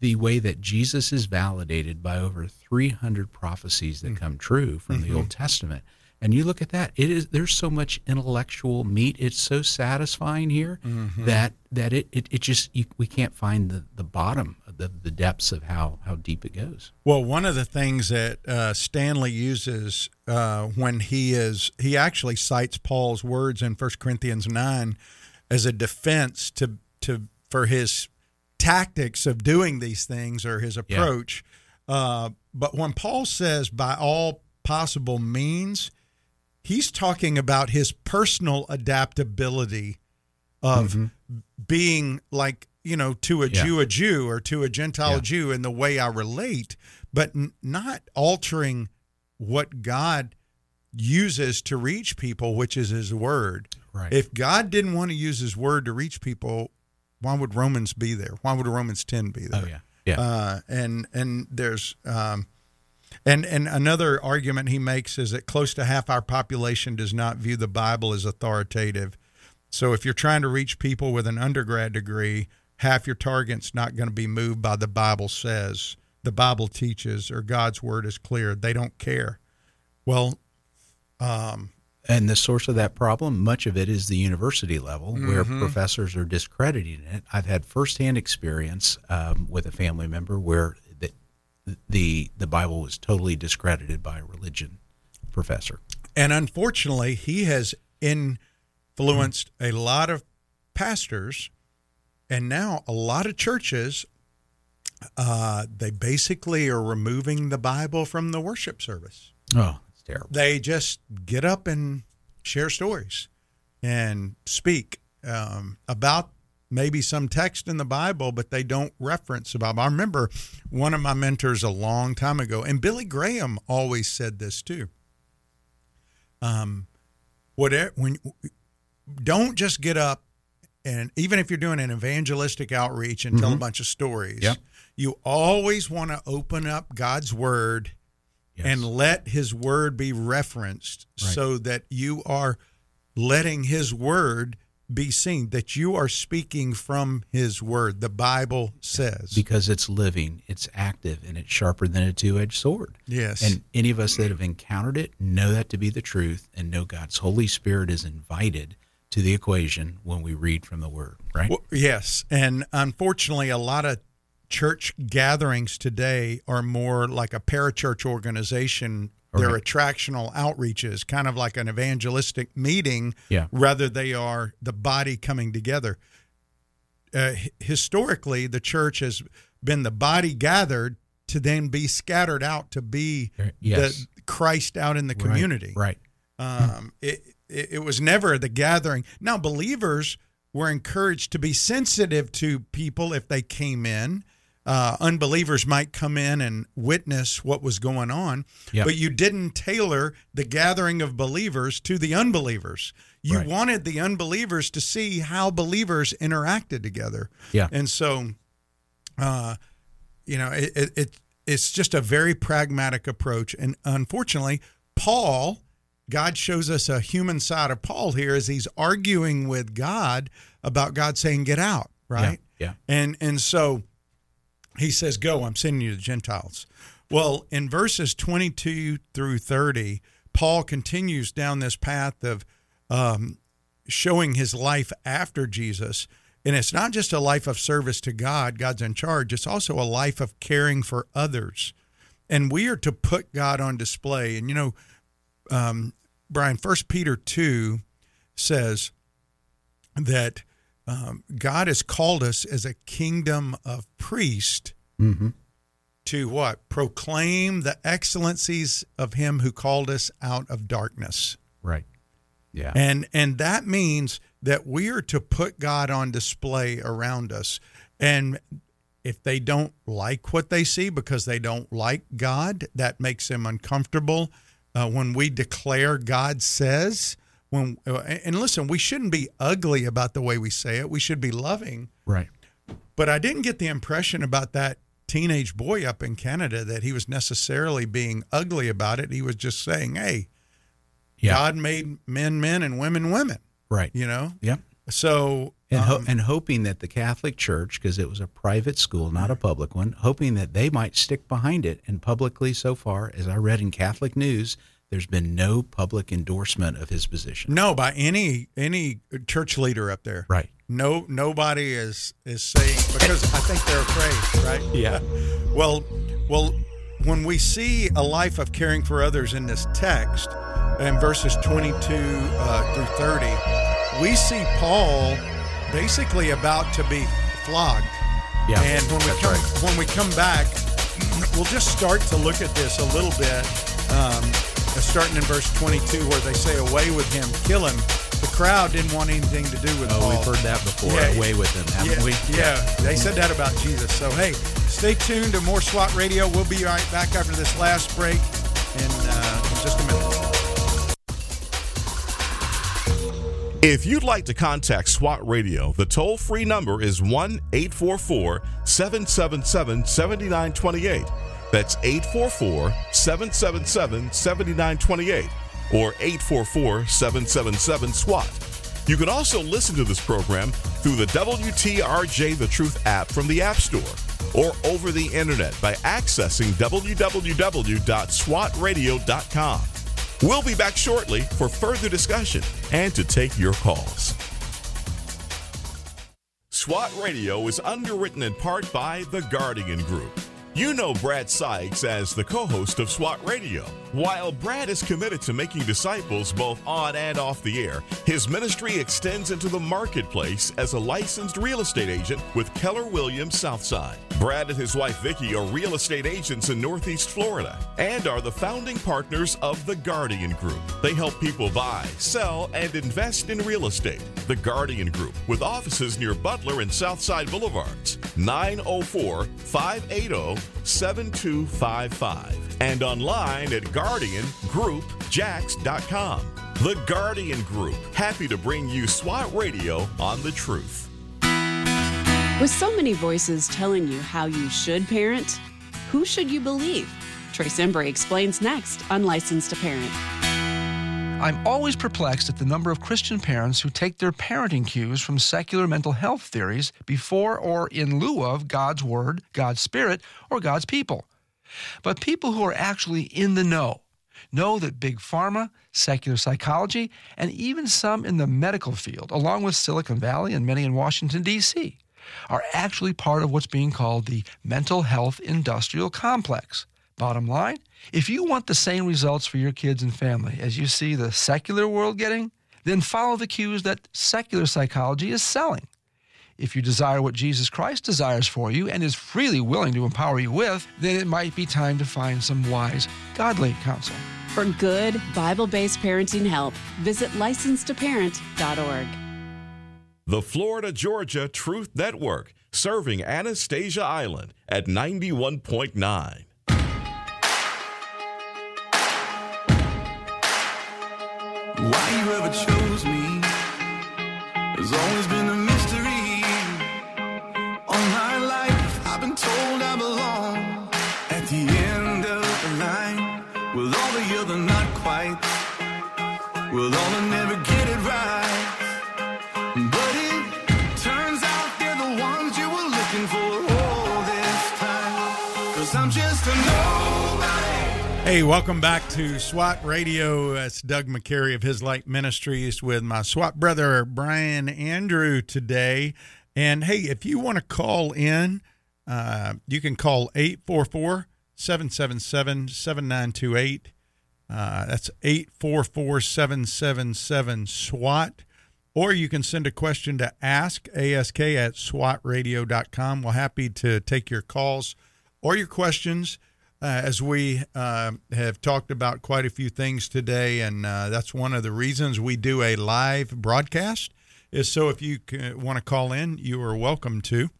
F: the way that Jesus is validated by over three hundred prophecies that mm. come true from the mm-hmm. Old Testament. And you look at that; it is there's so much intellectual meat. It's so satisfying here that that it, it, it just you, we can't find the, the bottom of the, the depths of how how deep it goes.
E: Well, one of the things that uh, Stanley uses uh, when he is he actually cites Paul's words in 1 Corinthians nine as a defense to to for his tactics of doing these things or his approach. Uh, but when Paul says by all possible means, he's talking about his personal adaptability of being like you know to a
F: Yeah.
E: Jew a Jew or to a Gentile
F: Yeah.
E: Jew in the way I relate, but n- not altering what God uses to reach people, which is His Word.
F: Right.
E: If God didn't want to use His Word to reach people, why would Romans be there? Why would Romans ten be there?
F: Oh yeah. Yeah.
E: Uh, and and there's um, and and another argument he makes is that close to half our population does not view the Bible as authoritative. So if you're trying to reach people with an undergrad degree, half your target's not going to be moved by the Bible says, the Bible teaches, or God's word is clear. They don't care. Well, um,
F: And the source of that problem, much of it is the university level, where
E: Mhm.
F: professors are discrediting it. I've had firsthand experience um, with a family member where the, the Bible was totally discredited by a religion professor.
E: And unfortunately, he has influenced a lot of pastors and now a lot of churches. Uh, they basically are removing the Bible from the worship service.
F: Oh, it's terrible.
E: They just get up and share stories and speak um, about maybe some text in the Bible, but they don't reference the Bible. I remember one of my mentors a long time ago, and Billy Graham always said this too. Um, whatever when don't just get up and even if you're doing an evangelistic outreach and tell a
F: Mhm.
E: bunch of stories,
F: Yep.
E: you always want to open up God's word and let his word be referenced
F: Right.
E: so that you are letting his word be seen that you are speaking from his word the bible says
F: because it's living, it's active, and it's sharper than a two-edged sword.
E: Yes.
F: And any of us that have encountered it know that to be the truth, and know God's Holy Spirit is invited to the equation when we read from the Word. Right?
E: Well, yes, and unfortunately, a lot of church gatherings today are more like a parachurch organization. They're
F: Right.
E: attractional outreaches, kind of like an evangelistic meeting,
F: Yeah.
E: rather they are the body coming together. Uh, historically, the church has been the body gathered to then be scattered out to be
F: yes.
E: the Christ out in the
F: Right,
E: community.
F: right.
E: Um, it, it it was never the gathering. Now believers were encouraged to be sensitive to people if they came in. Uh, unbelievers might come in and witness what was going on,
F: Yeah.
E: but you didn't tailor the gathering of believers to the unbelievers. You
F: Right.
E: wanted the unbelievers to see how believers interacted together.
F: Yeah.
E: And so, uh, you know, it, it, it it's just a very pragmatic approach. And unfortunately, Paul, God shows us a human side of Paul here as he's arguing with God about God saying, "Get out," right?
F: Yeah.
E: And and so he says, Go, I'm sending you to the Gentiles. Well, in verses 22 through 30, Paul continues down this path of um, showing his life after Jesus. And it's not just a life of service to God, God's in charge, it's also a life of caring for others. And we are to put God on display. And, you know, um, Brian, First Peter 2 says that um, God has called us as a kingdom of priests
F: Mm-hmm.
E: to what? Proclaim the excellencies of him who called us out of darkness.
F: Right. Yeah.
E: And and that means that we are to put God on display around us. And if they don't like what they see because they don't like God, that makes them uncomfortable. Uh, when we declare God says, when uh, and listen, we shouldn't be ugly about the way we say it. We should be loving.
F: Right.
E: But I didn't get the impression about that teenage boy up in Canada that he was necessarily being ugly about it. He was just saying, "Hey,
F: Yeah.
E: God made men men and women women."
F: Right.
E: You know?
F: Yep.
E: So
F: And, ho-
E: um,
F: and hoping that the Catholic Church, because it was a private school, not a public one, hoping that they might stick behind it. And publicly, so far, as I read in Catholic news, there's been no public endorsement of his position.
E: no, by any any church leader up there.
F: Right.
E: No nobody is is saying because I think they're afraid, right?
F: Yeah.
E: well, well, when we see a life of caring for others in this text, in verses 22 uh, through 30, we see Paul basically about to be flogged.
F: Yeah,
E: And when we come
F: right.
E: when we come back, we'll just start to look at this a little bit. Um, starting in verse 22, where they say, "Away with him, kill him." The crowd didn't want anything to do with
F: Oh,
E: Paul.
F: we've heard that before.
E: Yeah.
F: Away with him, haven't
E: yeah,
F: we?
E: Yeah, they said that about Jesus. So hey, stay tuned to more SWAT Radio. We'll be right back after this last break in, uh, in just a minute.
G: If you'd like to contact SWAT Radio, the toll free number is 1 844 777 7928. That's 844 777 7928 or 844 777 SWAT. You can also listen to this program through the WTRJ The Truth app from the App Store or over the internet by accessing www.swatradio.com. We'll be back shortly for further discussion and to take your calls. SWAT Radio is underwritten in part by The Guardian Group. You know Brad Sykes as the co host of SWAT Radio. While Brad is committed to making disciples both on and off the air, his ministry extends into the marketplace as a licensed real estate agent with Keller Williams Southside. Brad and his wife Vicki are real estate agents in Northeast Florida and are the founding partners of The Guardian Group. They help people buy, sell, and invest in real estate. The Guardian Group, with offices near Butler and Southside Boulevards, 904 580 7255, and online at GuardianGroupJax.com. The Guardian Group, happy to bring you SWAT Radio on the truth.
M: With so many voices telling you how you should parent, who should you believe? Trace Embry explains next on Licensed to Parent.
N: I'm always perplexed at the number of Christian parents who take their parenting cues from secular mental health theories before or in lieu of God's Word, God's Spirit, or God's people. But people who are actually in the know know that big pharma, secular psychology, and even some in the medical field, along with Silicon Valley and many in Washington, D.C., are actually part of what's being called the mental health industrial complex. Bottom line, if you want the same results for your kids and family as you see the secular world getting, then follow the cues that secular psychology is selling. If you desire what Jesus Christ desires for you and is freely willing to empower you with, then it might be time to find some wise, godly counsel.
M: For good, Bible based parenting help, visit licensedtoparent.org.
G: The Florida Georgia Truth Network, serving Anastasia Island at 91.9.
H: Why you ever chose me? Has always been a
E: Hey, welcome back to SWAT Radio. It's Doug McCary of His Light Ministries with my SWAT brother, Brian Andrew, today. And hey, if you want to call in, uh, you can call 844 777 7928. That's 844 777 SWAT. Or you can send a question to ask, ask at swatradio.com. We're happy to take your calls or your questions. Uh, as we uh, have talked about quite a few things today, and uh, that's one of the reasons we do a live broadcast. Is so if you want to call in, you are welcome to.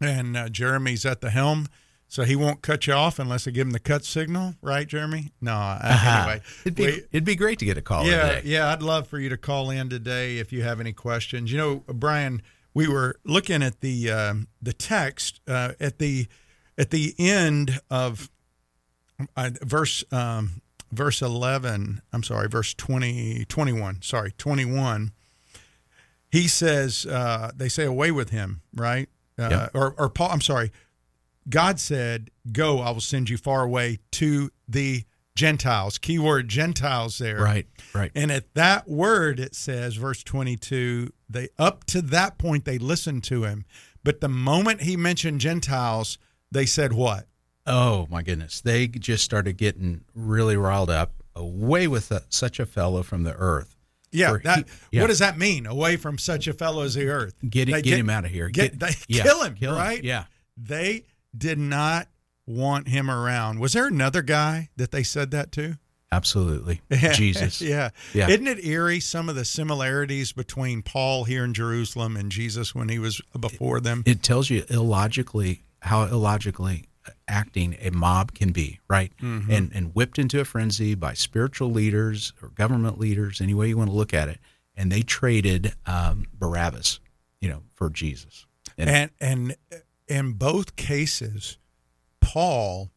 E: And uh, Jeremy's at the helm, so he won't cut you off unless I give him the cut signal, right, Jeremy? No, uh,
F: Uh-huh.
E: anyway,
F: It'd be,
E: we-
F: it'd be great to get a call
E: yeah, yeah, I'd love for you to call in today if you have any questions. You know, Brian, we were looking at the um, the text uh, at the at the end of uh, verse um, verse 11 i'm sorry verse 20 21 sorry 21 he says uh, they say away with him right? Uh,
F: Yeah.
E: or, or paul i'm sorry. God said go i will send you far away to the gentiles. Keyword gentiles there.
F: Right, right.
E: and at that word it says verse 22 they up to that point they listened to him. But the moment he mentioned gentiles they said what
F: Oh my goodness, they just started getting really riled up. Away with a, such a fellow from the earth.
E: Yeah, that,
F: he- yeah.
E: what does that mean? Away from such a fellow as the earth.
F: Get
E: They
F: get him outta here.
E: Get,
F: Get- yeah,
E: kill him,
F: kill him,
E: right?
F: yeah.
E: They did not want him around. Was there another guy that they said that to?
F: Absolutely. Jesus.
E: yeah.
F: Yeah.
E: Isn't it eerie some of the similarities between Paul here in Jerusalem and Jesus when he was before them?
F: It tells you illogically how illogically acting a mob can be, right?
E: Mhm.
F: And and whipped into a frenzy by spiritual leaders or government leaders, any way you want to look at it. And they traded um, Barabbas, you know, for Jesus.
E: And and in both cases, Paul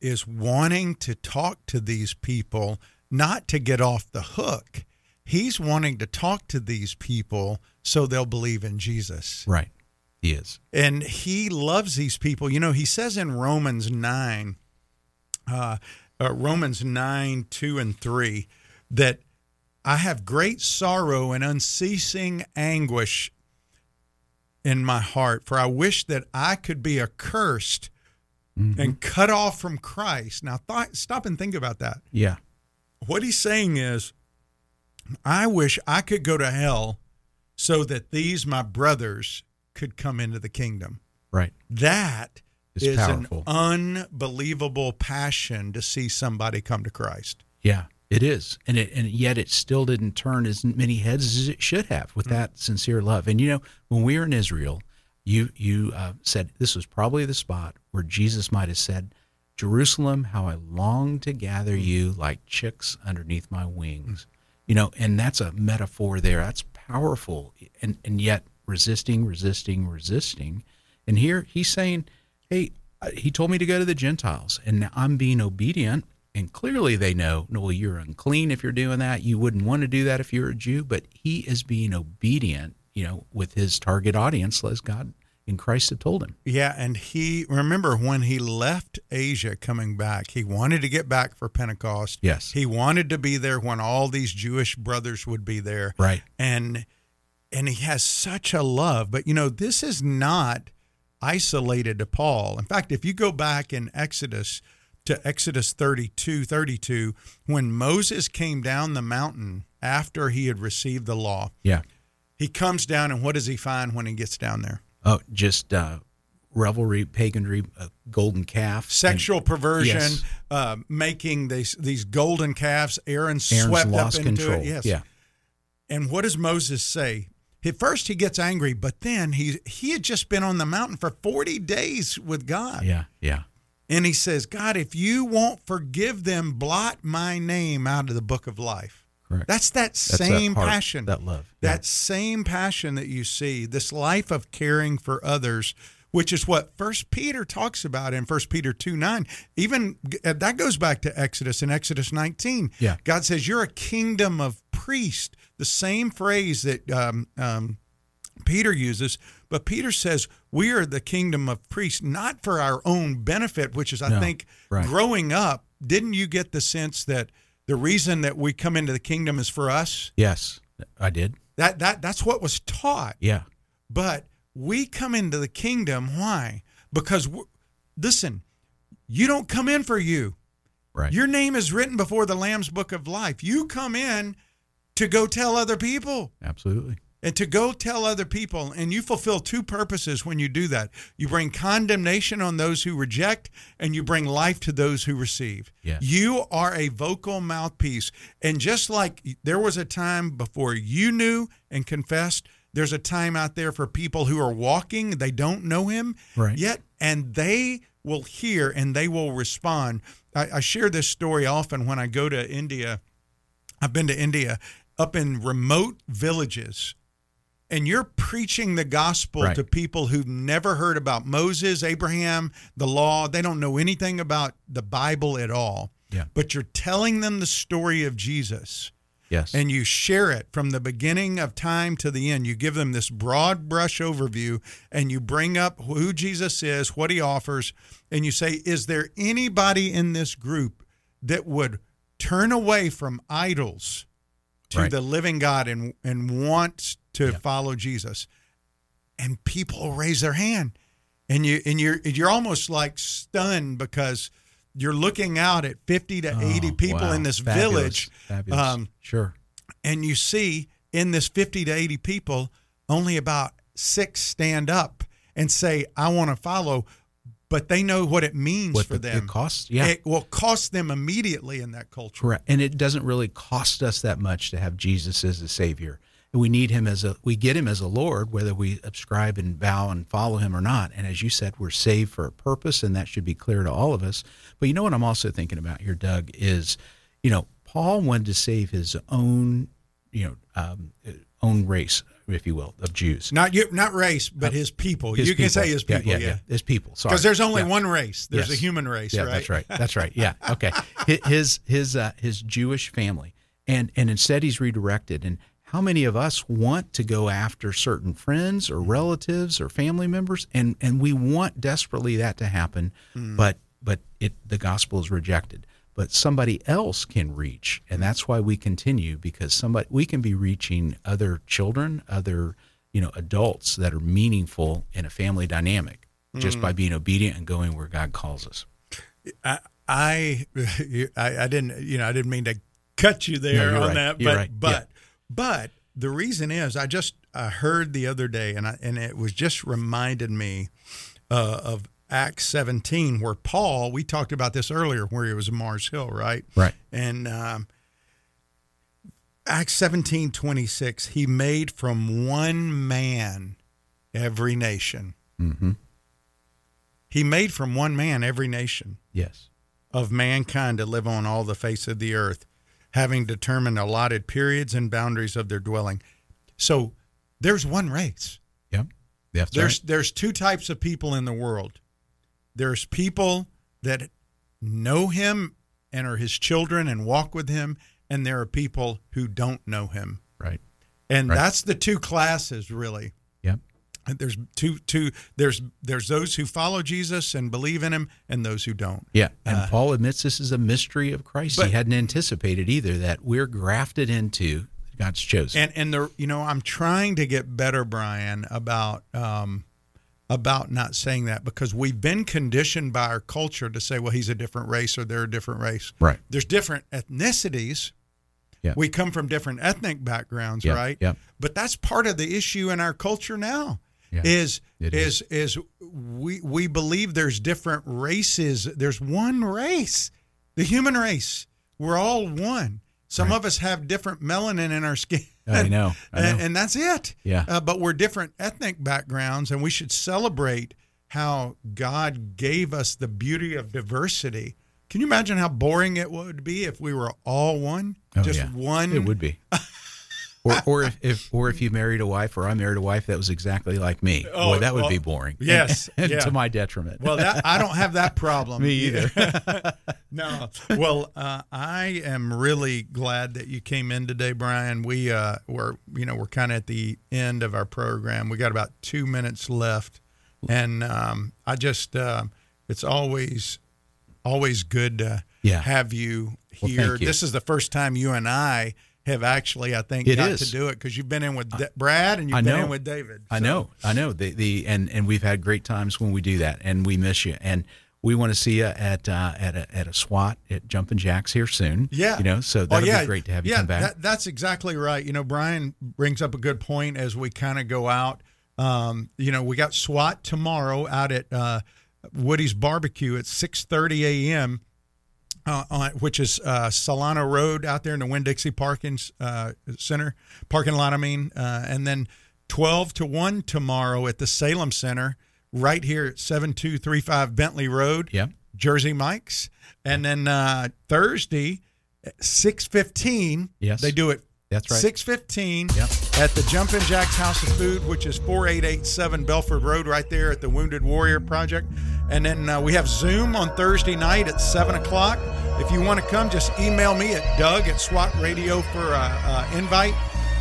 E: is wanting to talk to these people not to get off the hook. He's wanting to talk to these people so they'll believe in Jesus.
F: right, he is.
E: And he loves these people. You know, he says in Romans 9, uh, uh, Romans 9, 2 and 3, that I have great sorrow and unceasing anguish in my heart, for I wish that I could be accursed and cut off from Christ. Now, th- stop and think about that.
F: Yeah.
E: What he's saying is, I wish I could go to hell so that these, my brothers, could come into the kingdom.
F: Right.
E: That is
F: powerful.
E: an unbelievable passion to see somebody come to Christ.
F: Yeah, it is, and it and yet it still didn't turn as many heads as it should have with that sincere love. And you know, when we were in Israel, you you uh, said this was probably the spot where Jesus might have said, "Jerusalem, how I long to gather
E: Mm.
F: you like chicks underneath my wings." You know, and that's a metaphor there. That's powerful, and and yet resisting, resisting, resisting. And here he's saying, "Hey, uh, he told me to go to the Gentiles, and now I'm being obedient." And clearly they know, no, well, you're unclean if you're doing that. You wouldn't want to do that if you're a Jew, but he is being obedient, you know, with his target audience, as God in Christ had told him.
E: Yeah, and he remember when he left Asia coming back, he wanted to get back for Pentecost.
F: Yes.
E: He wanted to be there when all these Jewish brothers would be there.
F: Right.
E: And and he has such a love, but you know, this is not isolated to Paul. In fact, if you go back in Exodus to Exodus 32, 32, when Moses came down the mountain after he had received the law,
F: Yeah.
E: he comes down and what does he find when he gets down there?
F: Oh, just uh, revelry, paganry, uh, golden calf,
E: sexual
F: and-
E: perversion,
F: Yes.
E: uh, making these these golden calves. Aaron
F: Aaron's
E: swept
F: lost
E: up into
F: control.
E: it. Yes.
F: Yeah.
E: And what does Moses say? At first, he gets angry, but then he he had just been on the mountain for forty days with God.
F: Yeah. Yeah.
E: And he says, God, if you won't forgive them, blot my name out of the book of life.
F: Correct.
E: That's that
F: That's that
E: same
F: heart,
E: passion.
F: that love.
E: That same passion that you see, this life of caring for others, which is what First Peter talks about in First Peter 2 9. Even uh, that goes back to Exodus in Exodus 19.
F: Yeah.
E: God says, You're a kingdom of priests. The same phrase that um, um, Peter uses, but Peter says we are the kingdom of priests, not for our own benefit, which is, I
F: No,
E: think,
F: right.
E: growing up, didn't you get the sense that the reason that we come into the kingdom is for us?
F: Yes, I did.
E: That that that's what was taught.
F: Yeah.
E: But we come into the kingdom why? Because listen, you don't come in for you.
F: Right.
E: Your name is written before the Lamb's book of life. You come in to go tell other people
F: Absolutely.
E: and to go tell other people and you fulfill two purposes when you do that you bring condemnation on those who reject and you bring life to those who receive
F: Yes.
E: you are a vocal mouthpiece and just like there was a time before you knew and confessed there's a time out there for people who are walking they don't know him
F: Right.
E: yet and they will hear and they will respond I, I share this story often when i go to india I've been to India up in remote villages and you're preaching the gospel
F: Right.
E: to people who've never heard about Moses, Abraham, the law. They don't know anything about the Bible at all.
F: Yeah.
E: But you're telling them the story of Jesus
F: Yes.
E: and you share it from the beginning of time to the end. You give them this broad brush overview and you bring up who Jesus is, what he offers, and you say, Is there anybody in this group that would turn away from idols to
F: Right.
E: the living God and, and want to follow Jesus? And people raise their hand. And you and you're you're almost like stunned because you're looking out at 50 to 80
F: Oh,
E: people
F: wow.
E: in this
F: Fabulous.
E: village
F: Fabulous.
E: um,
F: sure.
E: and you see in this 50 to 80 people, only about six stand up and say, I want to follow, but they know what it means
F: What
E: for
F: the-
E: them.
F: it costs, yeah.
E: It will cost them immediately in that culture.
F: Correct. And it doesn't really cost us that much to have Jesus as a savior. And we need him as a we get him as a Lord, whether we subscribe and bow and follow him or not. And as you said, we're saved for a purpose, and that should be clear to all of us. But you know what I'm also thinking about here, Doug, is you know, Paul wanted to save his own, you know, um, own race, if you will, of Jews.
E: Not you, not race, but his people.
F: His
E: you can say his people, yeah,
F: yeah, yeah. His people. Sorry.
E: Because there's only
F: Yeah.
E: one race. There's a human race,
F: yeah,
E: right?
F: That's right. That's right. Yeah. Okay. His his uh, his Jewish family, and and instead he's redirected. And how many of us want to go after certain friends or relatives or family members, and and we want desperately that to happen,
E: Mm.
F: but but it the gospel is rejected. But somebody else can reach, and that's why we continue because somebody we can be reaching other children, other you know adults that are meaningful in a family dynamic just
E: Mm.
F: by being obedient and going where God calls us.
E: I, I, I, didn't, you know, I didn't mean to cut you there
F: you're
E: on
F: right.
E: that,
F: You're
E: but,
F: right.
E: but,
F: Yeah.
E: but the reason is, I just I heard the other day, and I, and it was just reminded me uh, of Acts 17, where Paul, we talked about this earlier, where he was in Mars Hill, right?
F: Right.
E: And um, Acts 17, 26, he made from one man every nation.
F: Mm-hmm.
E: He made from one man every nation
F: Yes.
E: of mankind to live on all the face of the earth, having determined allotted periods and boundaries of their dwelling. So there's one race.
F: Yep. That's
E: There's
F: right.
E: there's two types of people in the world. There's people that know him and are his children and walk with him, and there are people who don't know him.
F: Right.
E: And
F: Right.
E: that's the two classes really.
F: Yep.
E: And There's two two there's there's those who follow Jesus and believe in him and those who don't.
F: Yeah. And
E: Uh,
F: Paul admits this is a mystery of Christ.
E: but-
F: he hadn't anticipated either that we're grafted into God's chosen.
E: And and the you know I'm trying to get better, Brian, about um, about not saying that because we've been conditioned by our culture to say, well, he's a different race or they're a different race.
F: Right.
E: There's different ethnicities.
F: Yeah.
E: We come from different ethnic backgrounds,
F: Yeah,
E: right?
F: yeah.
E: But that's part of the issue in our culture now.
F: Yeah,
E: Is
F: it
E: is is we we believe there's different races. There's one race, the human race. We're all one. Some of us have different melanin in our skin.
F: I know, I
E: And, and that's it.
F: Yeah.
E: Uh, but we're different ethnic backgrounds, and we should celebrate how God gave us the beauty of diversity. Can you imagine how boring it would be if we were all one?
F: Oh,
E: Just
F: yeah.
E: one.
F: It would be. or, or if, if or if you married a wife or I married a wife that was exactly like me,
E: Oh,
F: boy, that would
E: well,
F: be boring.
E: yes,
F: and,
E: yeah.
F: to my detriment.
E: Well, that I don't have that problem.
F: Me either.
E: no. Well, uh, I am really glad that you came in today, Brian. We uh, were, you know, we're kind of at the end of our program. We got about two minutes left, and um, I just, uh, it's always, always good to
F: Yeah.
E: have you
F: Well,
E: here.
F: thank you.
E: This is the first time you and I have actually, I think,
F: It
E: got
F: is.
E: to do it because you've been in with Brad and you've
F: I
E: been
F: know.
E: in with David.
F: I know, I know. The the and and we've had great times when we do that, and we miss you. And we want to see you at uh, at a, at a SWAT at Jumpin' Jacks here soon.
E: Yeah.
F: you know, so
E: Oh,
F: that'll
E: yeah.
F: be great to have you
E: yeah,
F: come back.
E: That, that's exactly right. You know, Brian brings up a good point as we kind of go out. Um, you know, we got SWAT tomorrow out at uh, Woody's Barbecue at 6:30 a.m. Uh, on, which is uh, Solana Road out there in the Winn Dixie Parking uh, Center parking lot. I mean, uh, and then 12 to 1 tomorrow at the Salem Center, right here at 7235 Bentley Road.
F: Yeah.
E: Jersey Mike's, and then uh, Thursday, six fifteen.
F: Yes.
E: they do it.
F: That's right.
E: Six fifteen.
F: Yep.
E: At the Jumpin' Jack's House of Food, which is four eight eight seven Belfort Road, right there at the Wounded Warrior Project. And then uh, we have Zoom on Thursday night at seven o'clock. If you want to come, just email me at Doug at SWAT Radio for uh, uh, invite.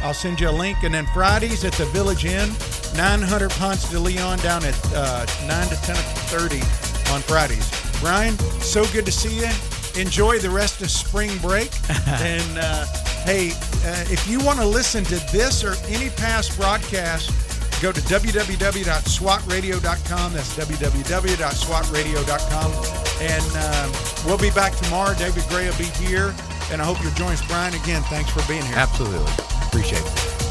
E: I'll send you a link. And then Fridays at the Village Inn, 900 Ponce de Leon down at uh, 9 to 10:30 on Fridays. Brian, so good to see you. Enjoy the rest of spring break. and uh, hey, uh, if you want to listen to this or any past broadcast, go to www.swatradio.com. That's www.swatradio.com. And um, we'll be back tomorrow. David Gray will be here. And I hope you'll join us. Brian, again, thanks for being here.
F: Absolutely. Appreciate it.